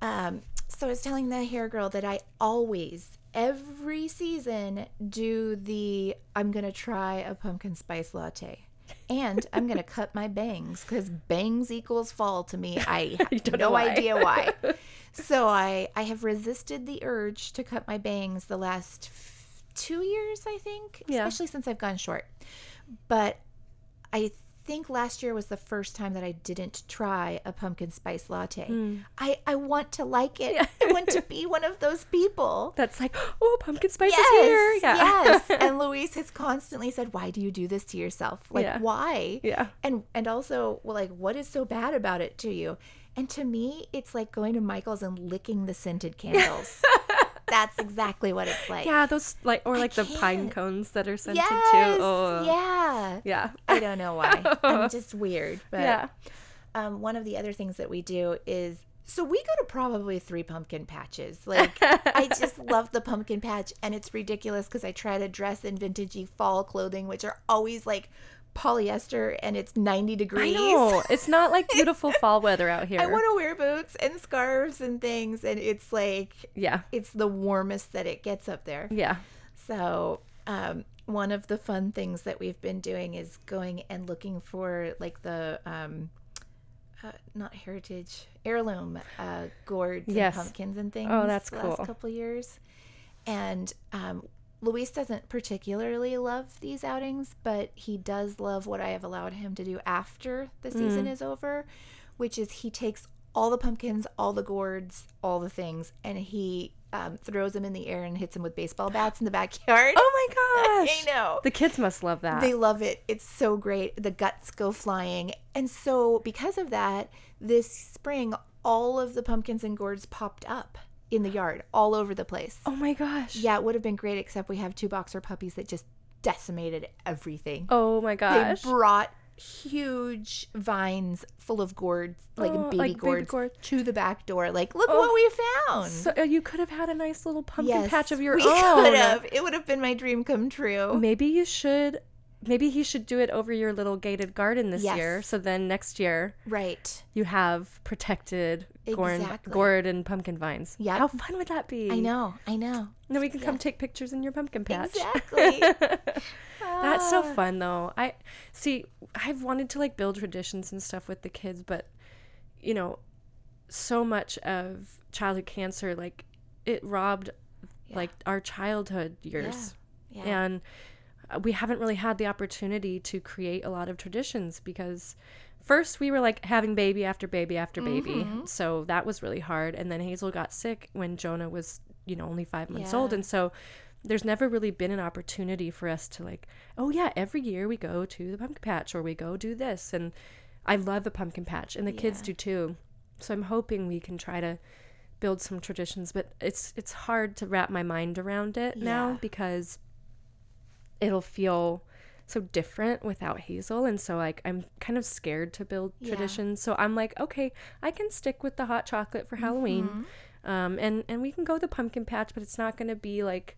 Um, so I was telling the hair girl that I always, every season, do the I'm gonna try a pumpkin spice latte. And I'm gonna cut my bangs because bangs equals fall to me. I have no why. idea why. so I I have resisted the urge to cut my bangs the last f- two years, I think, Yeah. especially since I've gone short. But I think last year was the first time that I didn't try a pumpkin spice latte. Hmm. I, I want to like it. I want to be one of those people. That's like, oh, pumpkin spice Yes, is here. Yeah. yes. And Luis has constantly said, "Why do you do this to yourself? Like, Yeah. why?" Yeah. And and also, well, like, what is so bad about it to you? And to me, it's like going to Michael's and licking the scented candles. That's exactly what it's like. Yeah, those like or like the pine cones that are scented Yes. too. Oh. Yeah. Yeah. I don't know why. I'm just weird. But Yeah. um, one of the other things that we do is so we go to probably three pumpkin patches. Like I just love the pumpkin patch, and it's ridiculous because I try to dress in vintagey fall clothing, which are always like polyester, and it's 90 degrees. I know. It's not like beautiful fall weather out here. I want to wear boots and scarves and things, and it's like yeah. it's the warmest that it gets up there. Yeah. So, um, one of the fun things that we've been doing is going and looking for like the um, uh, not heritage heirloom uh, gourds Yes. and pumpkins and things. Oh, that's the Last couple years, and um, Luis doesn't particularly love these outings, but he does love what I have allowed him to do after the season Mm. is over, which is he takes all the pumpkins, all the gourds, all the things, and he um, throws them in the air and hits them with baseball bats in the backyard. Oh my gosh. I know. The kids must love that. They love it. It's so great. The guts go flying. And so, because of that, this spring, all of the pumpkins and gourds popped up in the yard all over the place. oh my gosh. Yeah, it would have been great, except we have two boxer puppies that just decimated everything. Oh my gosh. They brought huge vines full of gourds, like Oh, baby, like baby gourds, gourds. to the back door. Like, look Oh, what we found. so uh, you could have had a nice little pumpkin patch of your we own. could have. It would have been my dream come true. Maybe you should. Maybe he should do it over your little gated garden this year. Yes. So then next year Right. you have protected gourd, Exactly. gourd and pumpkin vines. Yeah, How fun would that be? I know. I know. Then we can come take pictures in your pumpkin patch. Exactly. That's so Ah. fun though. I see I've wanted to like build traditions and stuff with the kids, but you know, so much of childhood cancer like it robbed like our childhood years. Yeah. And we haven't really had the opportunity to create a lot of traditions because first we were like having baby after baby after baby. Mm-hmm. So that was really hard and then Hazel got sick when Jonah was, you know, only 5 months old and so there's never really been an opportunity for us to like, oh yeah, every year we go to the pumpkin patch or we go do this and I love the pumpkin patch and the kids do too. So I'm hoping we can try to build some traditions, but it's it's hard to wrap my mind around it now because it'll feel so different without Hazel. And so, like, I'm kind of scared to build Yeah. traditions. So I'm like, okay, I can stick with the hot chocolate for Halloween. Mm-hmm. Um, and, and we can go to pumpkin patch, but it's not going to be like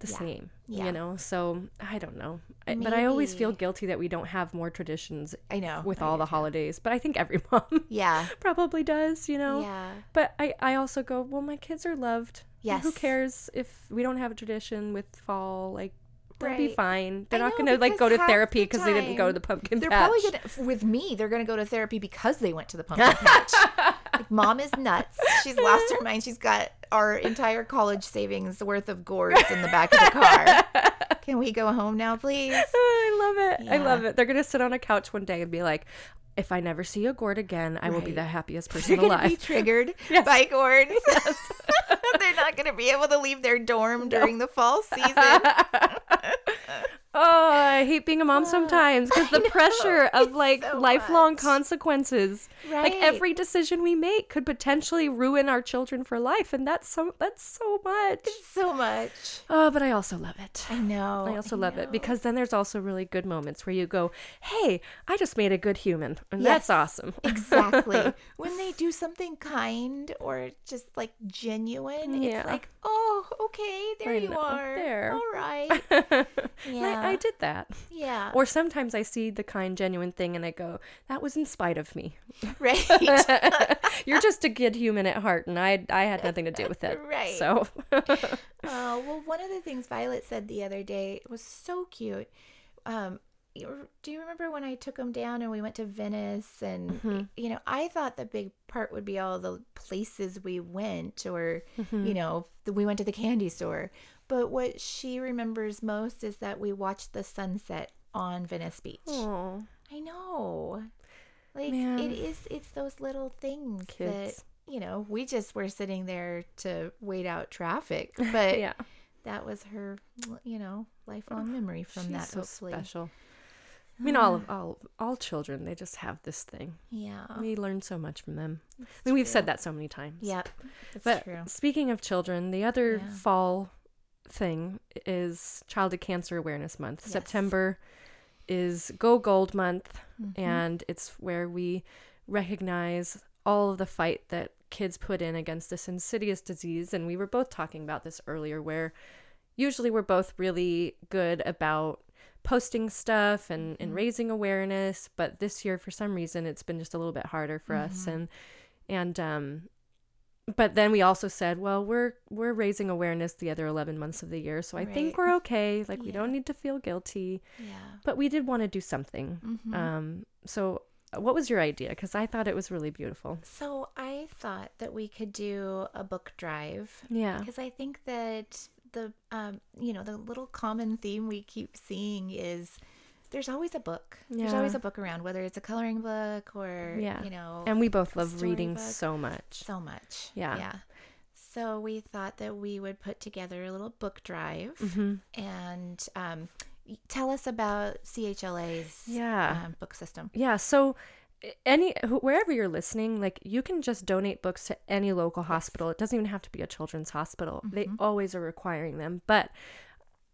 the Yeah. same, Yeah. you know? So I don't know. I, but I always feel guilty that we don't have more traditions I know. with I all the holidays. But I think every mom Yeah. probably does, you know? Yeah. But I, I also go, well, my kids are loved. and Who cares if we don't have a tradition with fall? Like, they'll be fine. They're I not going to like go to therapy the because they didn't go to the pumpkin They're patch. probably gonna with me. They're gonna go to therapy because they went to the pumpkin patch. like, Mom is nuts. She's lost her mind. She's got our entire college savings worth of gourds in the back of the car. Can we go home now, please? I love it. I love it. They're going to sit on a couch one day and be like, if I never see a gourd again, I will be the happiest person They're gonna be triggered Yes. by gourds. They're not gonna be able to leave their dorm during the fall season. Oh, I hate being a mom ah, sometimes because the pressure of like so lifelong much. consequences. Like every decision we make could potentially ruin our children for life, and that's so that's so much. It's so much. Oh, but I also love it. I know. I also love it because then there's also really good moments where you go, "Hey, I just made a good human," and that's awesome. exactly when they do something kind or just like genuine Yeah. it's like oh okay there I you know, are there. all right yeah. I, did that. yeah Or sometimes I see the kind, genuine thing and I go, that was in spite of me. right You're just a good human at heart, and I I had nothing to do with it. Right. So, oh well one of the things violet said the other day was so cute um do you remember when I took them down and we went to Venice and Mm-hmm. you know I thought the big part would be all the places we went or Mm-hmm. you know we went to the candy store but what she remembers most is that we watched the sunset on Venice Beach. Aw, I know. Like Man. it is it's those little things Kids. that you know, we just were sitting there to wait out traffic, but yeah, that was her, you know, lifelong oh, memory from she's that. so hopefully, special. I mean, all of ah. all all children, they just have this thing. yeah, We learn so much from them. I mean, we've said that so many times. yep, But true. speaking of children, the other Yeah. fall thing is Childhood Cancer Awareness Month. Yes. September is Go Gold Month, Mhm. and it's where we recognize all of the fight that kids put in against this insidious disease. And we were both talking about this earlier, where usually we're both really good about posting stuff and, and raising awareness but this year for some reason it's been just a little bit harder for us and and um but then we also said well we're we're raising awareness the other 11 months of the year so i think we're okay. Like we don't need to feel guilty. Yeah. but we did want to do something. Mhm. um so what was your idea? Because i thought it was really beautiful. So I thought that we could do a book drive. Yeah. Because I think that the um you know the little common theme we keep seeing is there's always a book. There's always a book around, whether it's a coloring book or Yeah. you know and we both love reading storybook. so much so much. Yeah. Yeah. So we thought that we would put together a little book drive hmm and um, tell us about CHLA's Yeah. um, book system. Yeah, so any wherever you're listening, like you can just donate books to any local hospital. It doesn't even have to be a children's hospital. They always are requiring them. But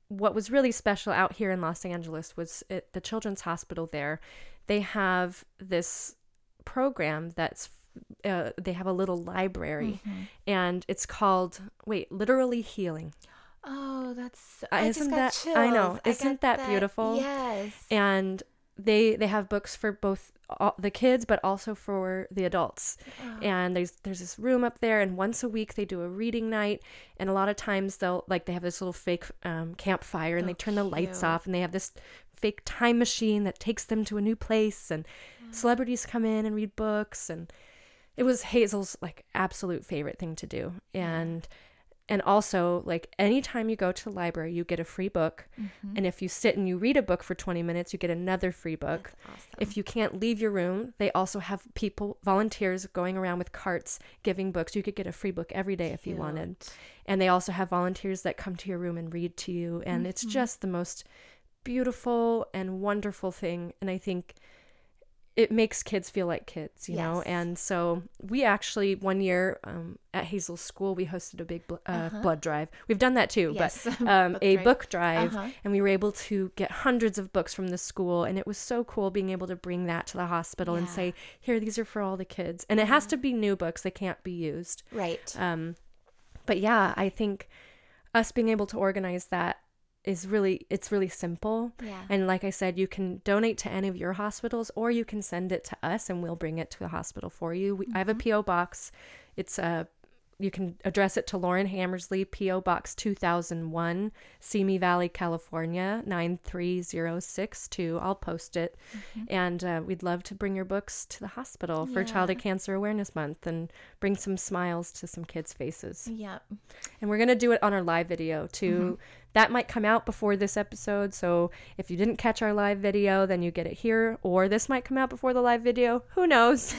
what was really special out here in Los Angeles was it, the children's hospital there. They have this program that's uh, they have a little library and it's called wait literally healing Oh, that's Uh, I isn't that- I know. chills. got Isn't that beautiful? Yes. and they they have books for both all, the kids but also for the adults. And there's there's this room up there and once a week they do a reading night. And a lot of times they'll like they have this little fake um, campfire and they Oh, turn the lights off and they have this fake time machine that takes them to a new place and celebrities come in and read books and it was Hazel's like absolute favorite thing to do. And and also like anytime you go to the library you get a free book. Mm-hmm. and if you sit and you read a book for 20 minutes you get another free book. awesome. if you can't leave your room they also have people volunteers going around with carts giving books. You could get a free book every day if you wanted. And they also have volunteers that come to your room and read to you. And it's Mm-hmm. just the most beautiful and wonderful thing. And i think it makes kids feel like kids, you know. And so we actually one year um, at Hazel School we hosted a big bl- uh, blood drive. We've done that too, Yes. but um, Book a drive. book drive, Uh-huh. and we were able to get hundreds of books from the school, and it was so cool being able to bring that to the hospital and say, "Here, these are for all the kids," and it has to be new books; they can't be used. Right. Um, but yeah, I think us being able to organize that is really it's really simple. Yeah. And like I said, you can donate to any of your hospitals or you can send it to us and we'll bring it to the hospital for you. We, I have a mm-hmm. PO box. It's a you can address it to Lauren Hammersley, PO Box 2001, Simi Valley, California 93062. I'll post it. Mm-hmm. And uh, we'd love to bring your books to the hospital for Yeah. Childhood Cancer Awareness Month and bring some smiles to some kids' faces. Yep. And we're going to do it on our live video too. Mm-hmm. That might come out before this episode. So if you didn't catch our live video, then you get it here. Or this might come out before the live video. Who knows?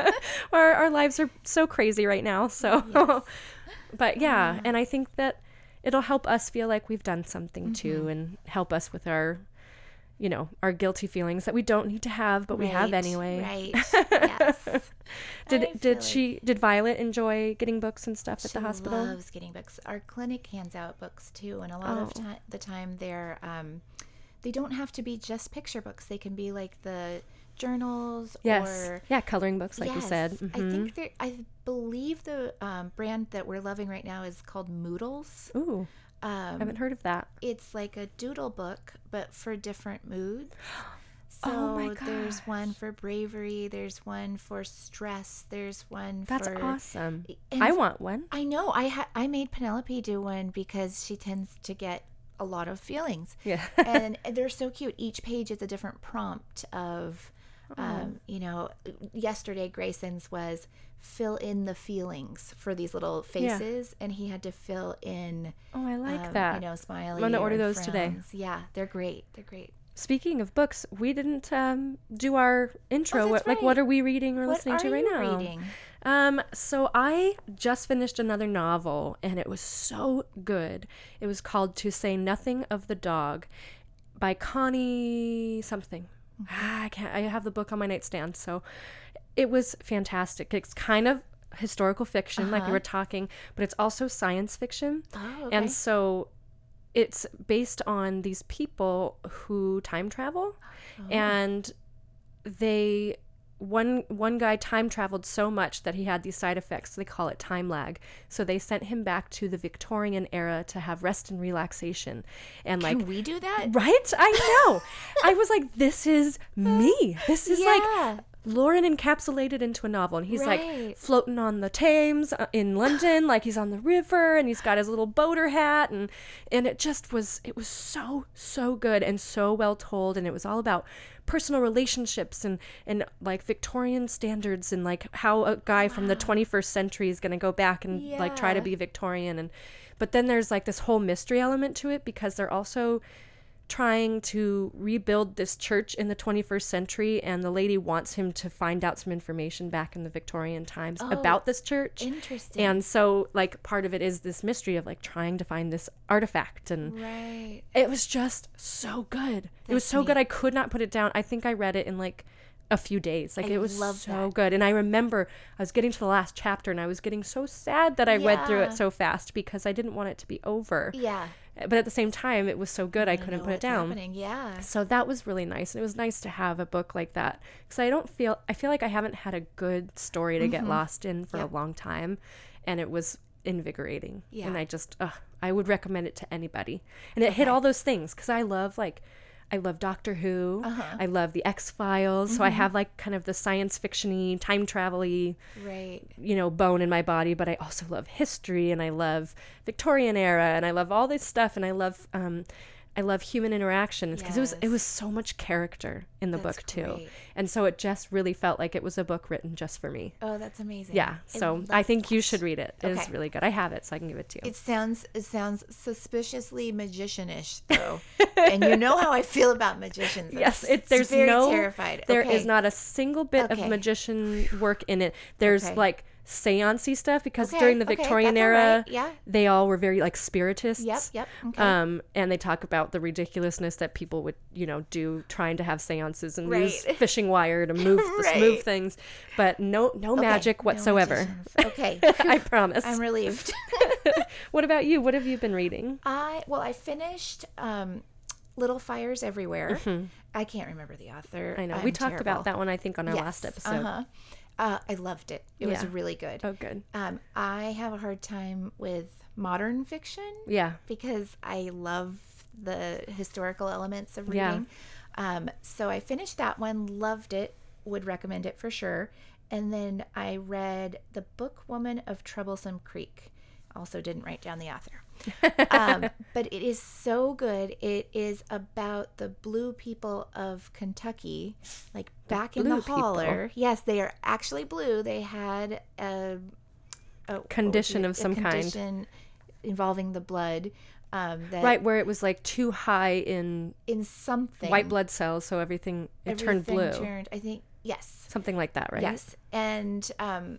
our, our lives are so crazy right now. So, but yeah. Mm-hmm. And I think that it'll help us feel like we've done something too mm-hmm. and help us with our. You know, our guilty feelings that we don't need to have, but we have anyway. Right. Yes. Did I did like she did Violet enjoy getting books and stuff at the hospital? loves getting books. Our clinic hands out books too, and a lot of Oh. ti- the time they're um, they don't have to be just picture books. They can be like the journals Yes. or yeah, coloring books, like you said. Yes, I think there. I believe the um, brand that we're loving right now is called Moodles. Ooh, I Um, haven't heard of that. it's like a doodle book, but for different moods. So Oh my there's one for bravery. There's one for stress. There's one for That's for. awesome. I want one. I know. I ha- I made Penelope do one because she tends to get a lot of feelings, Yeah. and they're so cute. Each page is a different prompt of, Oh. um, you know, yesterday Grayson's was fill in the feelings for these little faces, and he had to fill in. oh, I like um, that. You know, smiley. gonna order or those today. Yeah, they're great. They're great. Speaking of books, we didn't um, do our intro. Oh, what, that's Like, what are we reading or What listening to right you now? reading? Um, so I just finished another novel and it was so good. It was called To Say Nothing of the Dog by Connie something. Ah, I can't I have the book on my nightstand, so it was fantastic. It's kind of historical fiction, like we Uh-huh. were talking, but it's also science fiction. Oh, okay. And so it's based on these people who time travel. Oh. and they one one guy time traveled so much that he had these side effects. They call it time lag. So they sent him back to the victorian era to have rest and relaxation. And like Can we do that? right? I know. I was like this is me. This is like Yeah. Lauren encapsulated into a novel, and he's like floating on the Thames uh, in London, like he's on the river, and he's got his little boater hat, and and it just was it was so so good and so well told, and it was all about personal relationships and and like Victorian standards and like how a guy from the 21st century is gonna go back and like try to be Victorian, and but then there's like this whole mystery element to it because they're also trying to rebuild this church in the 21st century and the lady wants him to find out some information back in the Victorian times Oh, about this church. Interesting. And so like part of it is this mystery of like trying to find this artifact and right. it was just so good. it was so neat. good I could not put it down. I think I read it in like a few days. Like I it was so that. good. And I remember I was getting to the last chapter and I was getting so sad that I read through it so fast because I didn't want it to be over. Yeah. But at the same time it was so good I, I couldn't put it down. Happening. Yeah. So that was really nice. And it was nice to have a book like that because I don't feel, I feel like I haven't had a good story to get mm-hmm. lost in for Yep. a long time. And it was invigorating. Yeah. And I just, ugh, I would recommend it to anybody. And it hit all those things because I love like, I love Doctor Who. Uh-huh. I love the X Files. So I have like kind of the science fiction-y, time travel-y, Right. you know, bone in my body, but I also love history and I love Victorian era and I love all this stuff and I love um I love human interaction because it was it was so much character in the That's book too. great. And so it just really felt like it was a book written just for me. Oh, that's amazing. Yeah. So love I think you should read it. It is Okay. really good. I have it so I can give it to you. It sounds it sounds suspiciously magicianish though, and you know how I feel about magicians. I'm Yes, it, there's no terrified. There is Okay. not a single bit of magician work in it. There's like seancey stuff because Okay, during the Victorian all era, right, yeah. they all were very like spiritists. Yep, yep. Okay. Um, and they talk about the ridiculousness that people would, you know, do trying to have seances and use fishing wire to move this move things, but no no Okay, magic whatsoever. magicians. Okay. I promise. I'm relieved. what about you? What have you been reading? I well, I finished um, Little Fires Everywhere. I can't remember the author. Mm-hmm. I know we I'm talked terrible. about that one. I think on our Yes, last episode. Uh-huh. Uh, I loved it. It was really good. Oh, good. Um, I have a hard time with modern fiction Yeah. because I love the historical elements of Yeah. reading. Um, so I finished that one, loved it, would recommend it for sure. And then I read The Book Woman of Troublesome Creek. Also didn't write down the author. um, but it is so good. It is about the blue people of Kentucky, like back in the blue people? holler. Yes, they are actually blue. They had a, a Condition it? of some a kind. condition involving the blood. Um, that Right where it was like too high in in something white blood cells, so everything it turned blue. Turned, I think yes, Something like that, right? yes, and um,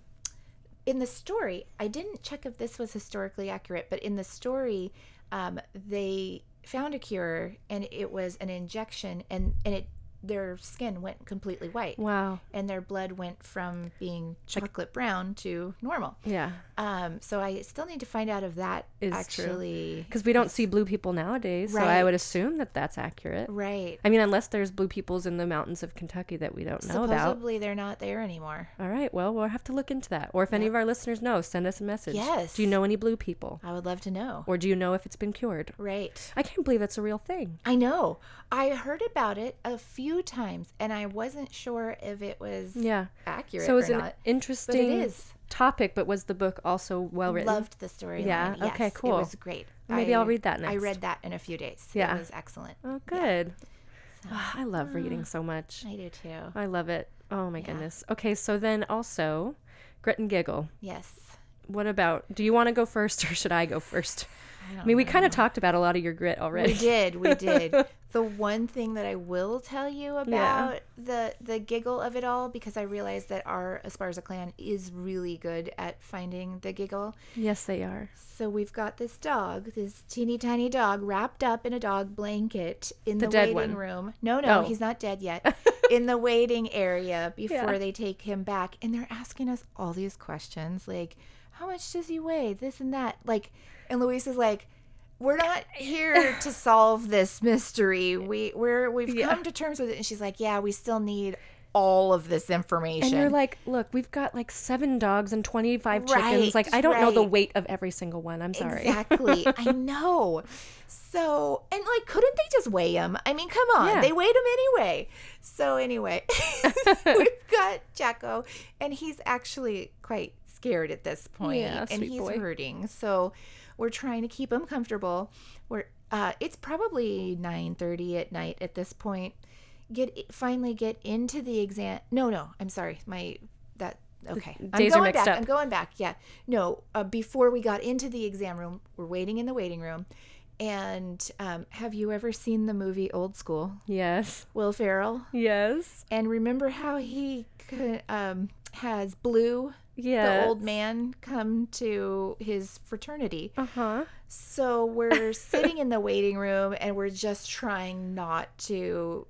in the story, I didn't check if this was historically accurate, but in the story, um, they found a cure, and it was an injection, and and it their skin went completely white, Wow. and their blood went from being chocolate brown to normal. Yeah. Um, so I still need to find out if that Is actually Because we don't see blue people nowadays, so I would assume that that's accurate. right. I mean, unless there's blue peoples in the mountains of Kentucky that we don't know about. Supposedly they're not there anymore. All right, well, we'll have to look into that. Or if any of our listeners know, send us a message. Yes. Do you know any blue people? I would love to know. Or do you know if it's been cured? Right. I can't believe that's a real thing. I know. I heard about it a few times and I wasn't sure if it was Yeah. accurate So it's or an not. interesting topic, but was the book also well written? Loved the story. Yeah? Okay, Yes, cool. It was great. Maybe I, I'll read that next. I read that in a few days. Yeah. It was excellent. Oh, good. Ah, I love reading so much. I do too. I love it. Oh my goodness. Okay, so then also, Grit and Giggle. Yes. What about? Do you want to go first, or should I go first? I mean, we kind of talked about a lot of your grit already. We did, we did. the one thing that I will tell you about the the giggle of it all, because I realized that our Esparza clan is really good at finding the giggle. Yes, they are. So we've got this dog, this teeny tiny dog, wrapped up in a dog blanket in the, The waiting one. room. No, no, Oh. he's not dead yet. in the waiting area before Yeah. they take him back, and they're asking us all these questions, like, "How much does he weigh?" This and that. Like, and Luis is like. We're not here to solve this mystery. We we're we've Yeah. come to terms with it, and she's like, "Yeah, we still need all of this information." And you're like, look, we've got like seven dogs and 25 chickens. Right, Like, I don't know the weight of every single one. I'm sorry. Exactly. I know. So, and like, couldn't they just weigh him? I mean, come on. Yeah. They weighed him anyway. So, anyway, we've got Jacko, and he's actually quite scared at this point, Yeah, and he's boy. hurting. So, we're trying to keep him comfortable. We're, uh, it's probably 9:30 at night at this point. Get finally get into the exam. No, no, I'm sorry. My that okay. I'm days are going mixed back. up. I'm going back. Yeah. No, uh, before we got into the exam room, we're waiting in the waiting room. And um, have you ever seen the movie Old School? Yes. Will Ferrell. Yes. And remember how he um, has Blue, Yes. the old man, come to his fraternity. Uh huh. So we're sitting in the waiting room and we're just trying not to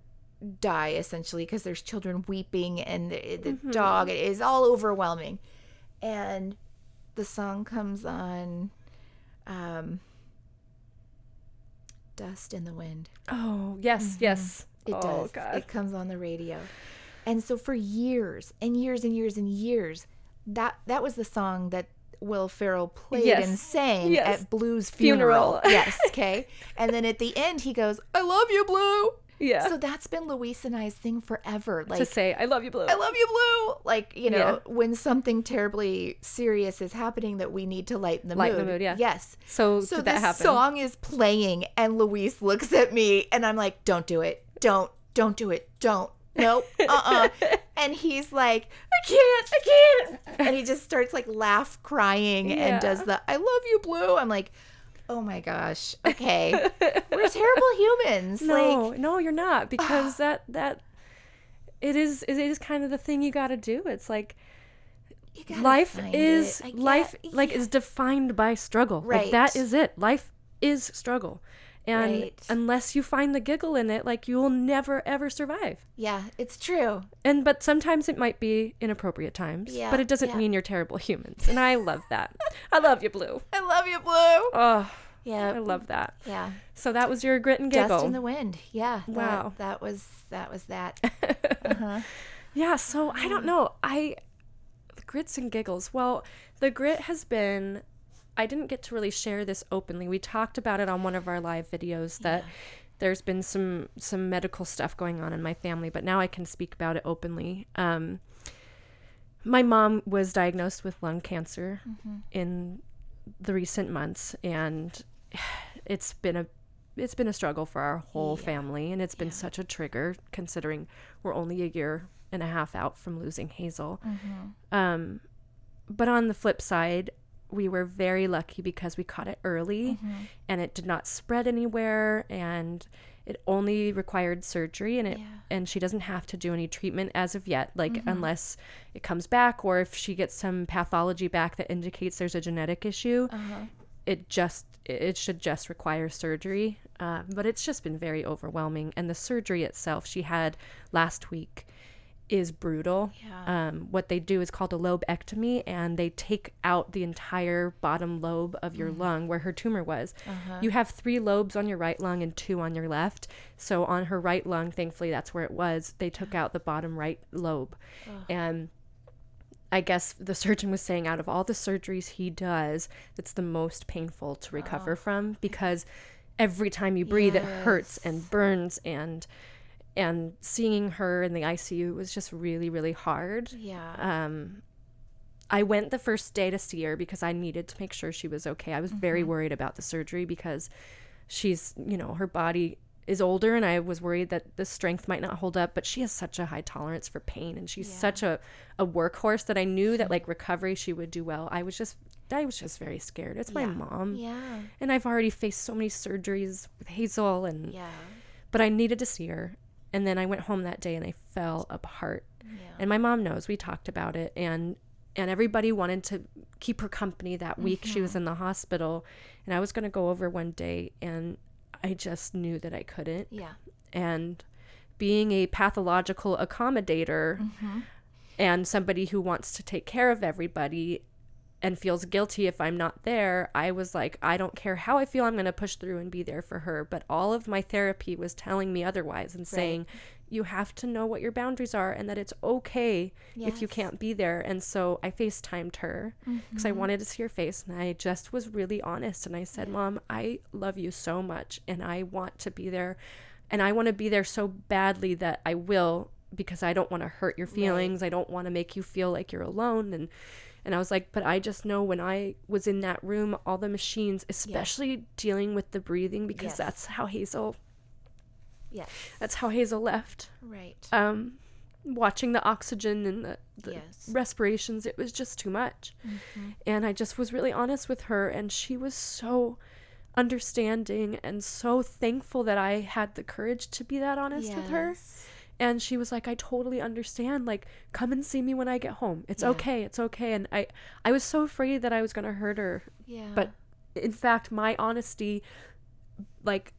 die essentially because there's children weeping and the, the dog it is all overwhelming. And the song comes on um Dust in the Wind. Oh, yes, yes. It oh, does. God. It comes on the radio. And so for years and years and years and years, that that was the song that Will Ferrell played Yes. and sang Yes. at Blue's Funeral. funeral. yes, okay. And then at the end he goes, "I love you, Blue." yeah. So that's been Luis and I's thing forever. Like to say, I love you, Blue. I love you, Blue. Like, you know, Yeah. when something terribly serious is happening that we need to lighten the Lighten mood. the mood, yeah. Yes. so, So this that happen? song is playing, and Luis looks at me, and I'm like, "Don't do it! Don't! Don't do it! Don't! Nope! Uh-uh!" and he's like, "I can't! I can't!" And he just starts like laugh, crying, Yeah. and does the "I love you, Blue." I'm like, "Oh my gosh! Okay, we're terrible humans." no, Like, no, you're not because that that it is it is kind of the thing you got to do. It's like life is life like is defined by struggle like that Right. is it life is struggle and Right. unless you find the giggle in it like you'll never ever survive Yeah, it's true. and but sometimes it might be inappropriate times Yeah, but it doesn't yeah. mean you're terrible humans and i love that i love you blue I love you, Blue. oh Yeah. i love that Yeah. so that was your grit and giggle Dust in the wind. Yeah. that- Wow. That, was that was that. uh-huh. Yeah, so I don't know. I grits and giggles. Well, the grit has been I didn't get to really share this openly. We talked about it on one of our live videos that there's been some some medical stuff going on in my family, but now I can speak about it openly. Um my mom was diagnosed with lung cancer in the recent months and it's been a it's been a struggle for our whole Yeah. family and it's been such a trigger considering we're only a year and a half out from losing Hazel. Um but on the flip side, we were very lucky because we caught it early and it did not spread anywhere and it only required surgery and it Yeah. and she doesn't have to do any treatment as of yet like unless it comes back or if she gets some pathology back that indicates there's a genetic issue Uh-huh. it just it should just require surgery uh, but it's just been very overwhelming and the surgery itself she had last week is brutal. Yeah. um, what they do is called a lobectomy and they take out the entire bottom lobe of your lung where her tumor was. Uh-huh. you have three lobes on your right lung and two on your left. So on her right lung thankfully that's where it was. They took out the bottom right lobe. And I guess the surgeon was saying out of all the surgeries he does, that's the most painful to recover from because every time you breathe it hurts and burns and and seeing her in the ICU was just really really hard. Yeah. Um I went the first day to see her because I needed to make sure she was okay. I was very worried about the surgery because she's, you know, her body is older and I was worried that the strength might not hold up, but she has such a high tolerance for pain and she's such a, a workhorse that I knew that like recovery she would do well. I was just I was just very scared. It's my Yeah. mom. yeah. And I've already faced so many surgeries with Hazel and Yeah. but I needed to see her. And then I went home that day and I fell apart. Yeah. And my mom knows we talked about it and and everybody wanted to keep her company that week she Mm-hmm. was in the hospital and I was going to go over one day and I just knew that I couldn't Yeah. and being a pathological accommodator Mm-hmm. and somebody who wants to take care of everybody and feels guilty if I'm not there, I was like, I don't care how I feel, I'm going to push through and be there for her. But all of my therapy was telling me otherwise and saying, you have to know what your boundaries are and that it's okay if you can't be there. And so I FaceTimed her because I mm-hmm. wanted to see her face and I just was really honest. And I said, Mom, I love you so much and I want to be there. And I want to be there so badly that I will because I don't want to hurt your feelings. I don't want to make you feel like you're alone. And and I was like, but I just know when I was in that room, all the machines, especially dealing with the breathing, because Yes. that's how Hazel Yes. that's how Hazel left. Right. Um watching the oxygen and the, the Yes. respirations, it was just too much. And I just was really honest with her and she was so understanding and so thankful that I had the courage to be that honest with her. And she was like, I totally understand. Like, come and see me when I get home. It's Yeah. okay. It's okay. And I, I was so afraid that I was gonna hurt her. Yeah. But in fact, my honesty, like,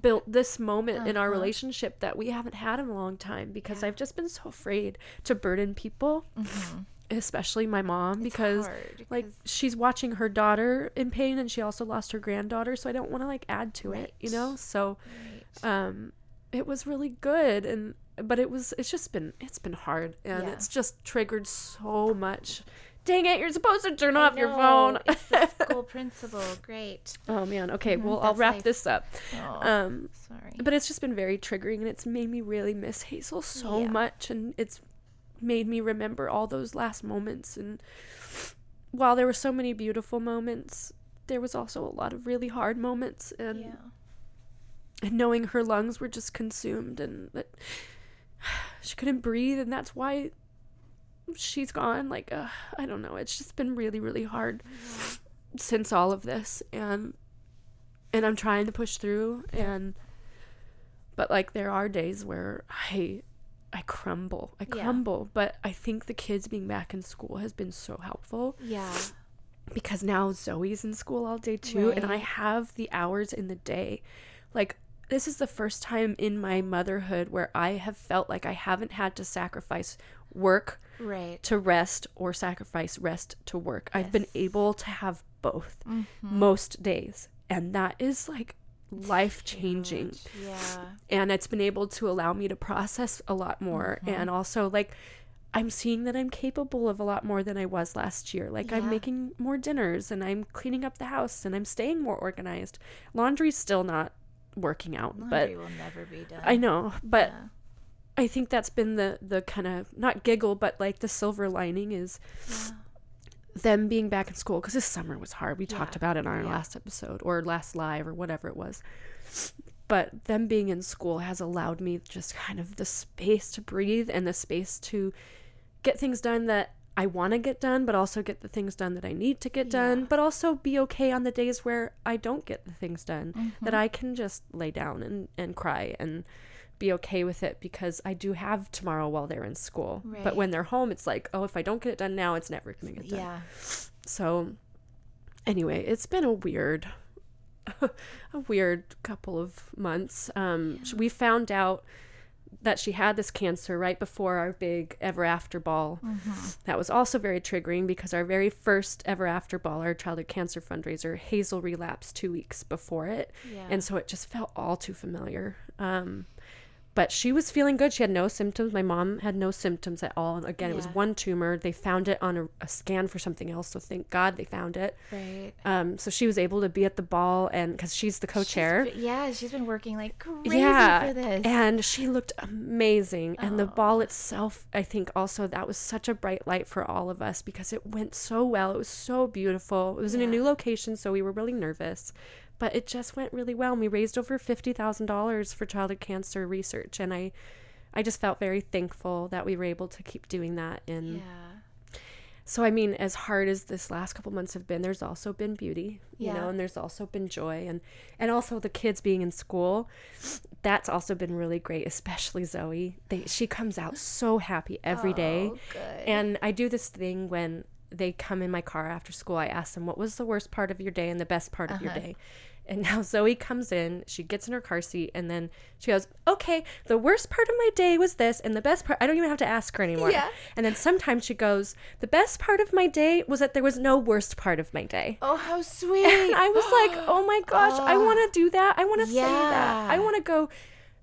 built this moment in our Uh-huh. relationship that we haven't had in a long time because I've just been so afraid to burden people, especially my mom, because Mm-hmm. hard, like she's watching her daughter in pain and she also lost her granddaughter, so I don't want to like add to it, you know. So Right. um it was really good and but it was it's just been it's been hard and Yeah. it's just triggered so much dang it you're supposed to turn I off your phone it's the school principal. Great. oh man okay well i'll wrap life. this up Oh, um sorry. but it's just been very triggering and it's made me really miss hazel so Yeah. much and it's made me remember all those last moments and while there were so many beautiful moments there was also a lot of really hard moments and yeah. And knowing her lungs were just consumed and that she couldn't breathe and that's why she's gone like uh, i don't know it's just been really really hard since all of this and and i'm trying to push through and but like there are days where i I crumble. I Yeah. crumble. But I think the kids being back in school has been so helpful Yeah. because now Zoe's in school all day too, and I have the hours in the day. Like, this is the first time in my motherhood where I have felt like I haven't had to sacrifice work Right. to rest or sacrifice rest to work. I've been able to have both Mm-hmm. most days, and that is like life changing Yeah. and it's been able to allow me to process a lot more and also like i'm seeing that i'm capable of a lot more than i was last year like i'm making more dinners and i'm cleaning up the house and i'm staying more organized laundry's still not working out Laundry but will never be done. i know but Yeah. i think that's been the the kind of not giggle but like the silver lining is Yeah. them being back in school because this summer was hard. We talked about it on our Yeah. last episode or last live or whatever it was. But them being in school has allowed me just kind of the space to breathe and the space to get things done that I want to get done, but also get the things done that I need to get done, but also be okay on the days where I don't get the things done, Mm-hmm. that I can just lay down and, and cry and be okay with it because I do have tomorrow while they're in school. But when they're home, it's like, oh, if I don't get it done now, it's never going to get done. Yeah. So anyway, it's been a weird a weird couple of months. Um sh we found out that she had this cancer right before our big ever after ball. That was also very triggering because our very first ever after ball, our childhood cancer fundraiser, Hazel relapsed 2 weeks before it. Yeah. And so it just felt all too familiar. Um but she was feeling good. She had no symptoms. My mom had no symptoms at all. And again, it was one tumor. They found it on a, a scan for something else. So thank God they found it. Right. Um, so she was able to be at the ball, and because she's the co-chair, She's yeah, she's been working like crazy yeah, for this. and she looked amazing. And the Oh. ball itself, I think, also that was such a bright light for all of us because it went so well. It was so beautiful. It was in a new location, so we were really nervous, but it just went really well. And we raised over fifty thousand dollars for childhood cancer research, and I, I just felt very thankful that we were able to keep doing that. And yeah. so, I mean, as hard as this last couple months have been, there's also been beauty, you Yeah. know, and there's also been joy, and and also the kids being in school. That's also been really great, especially Zoe. They she comes out so happy every day, Oh, good. and I do this thing when they come in my car after school. I ask them, "What was the worst part of your day and the best part of your Uh-huh. day?" And now Zoe comes in, she gets in her car seat, and then she goes, Okay, the worst part of my day was this, and the best part, I don't even have to ask her anymore. Yeah. And then sometimes she goes, The best part of my day was that there was no worst part of my day. oh, how sweet. And I was like, Oh my gosh, I Oh. want to do that. I want to say that. I want to go,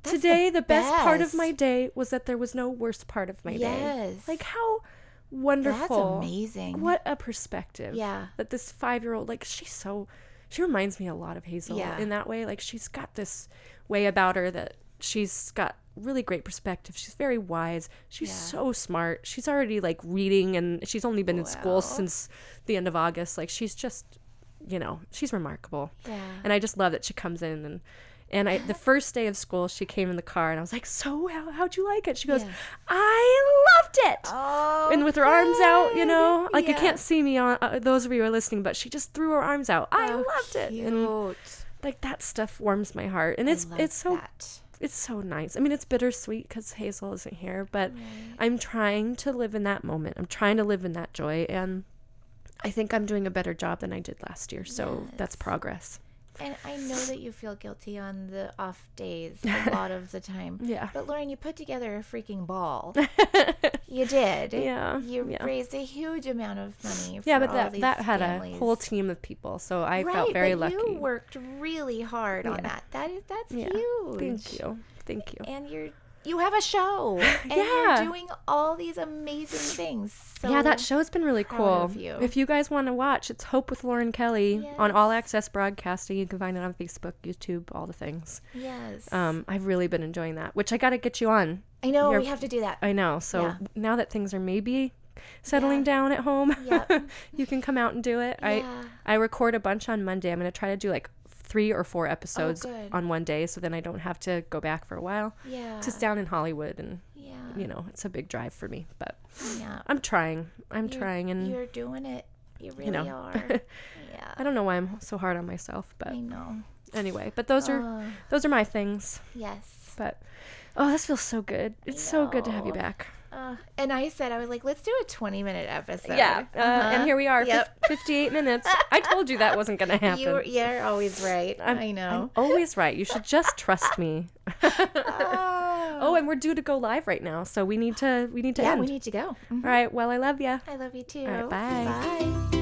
That's Today, the best part of my day was that there was no worst part of my day. Yes. Like, how wonderful. That's amazing. What a perspective. Yeah. That this five year old, like, she's so, she reminds me a lot of Hazel Yeah. in that way. Like, she's got this way about her that she's got really great perspective. She's very wise. She's Yeah. so smart. She's already, like, reading and she's only been in school since the end of August. Like, she's just, you know, she's remarkable. Yeah. And I just love that she comes in and. And I, the first day of school, she came in the car, and I was like, "So, how, how'd you like it?" She goes, Yeah. "I loved it." Oh, and with her arms out, you know, like you can't see me on uh, those of you who are listening, but she just threw her arms out. I Oh, loved it, and like that stuff warms my heart, and it's it's so that. it's so nice. I mean, it's bittersweet because Hazel isn't here, but Right. I'm trying to live in that moment. I'm trying to live in that joy, and I think I'm doing a better job than I did last year. So that's progress. And I know that you feel guilty on the off days a lot of the time. Yeah. But Lauren, you put together a freaking ball. you did. Yeah, You yeah. raised a huge amount of money. Yeah, for but that that had families. a whole team of people, so I right, felt very but lucky. You worked really hard on that. That is that's Yeah. huge. Thank you, thank you. And you're you have a show. And Yeah. you're doing all these amazing things. So yeah, that show's been really cool. of you. If you guys want to watch, it's Hope with Lauren Kelly on All Access Broadcasting. You can find it on Facebook, YouTube, all the things. Yes. Um, I've really been enjoying that, which I got to get you on. I know you're- we have to do that. I know. So Yeah. now that things are maybe settling Yeah. down at home, Yep. you can come out and do it. I I record a bunch on Monday. I'm gonna try to do like three or four episodes Oh, on one day, so then I don't have to go back for a while. Yeah. 'Cause it's down in Hollywood, and yeah. you know it's a big drive for me. But Yeah. I'm trying. I'm You're- trying, and You're doing it. You really know. are. Yeah. I don't know why I'm so hard on myself, but I know. anyway but those are Uh, those are my things yes. but Oh, this feels so good. It's so good to have you back. Uh, and I said, I was like, let's do a 20 minute episode. Yeah, uh, Uh-huh. and here we are, Yep. fif- 58 minutes. I told you that wasn't going to happen. You, you're always right. i know. I'm always right. You should just trust me. oh, oh, and we're due to go live right now, so we need to we need to yeah, end. we need to go. Mhm. All right. Well, I love you. I love you too. right, bye. Bye.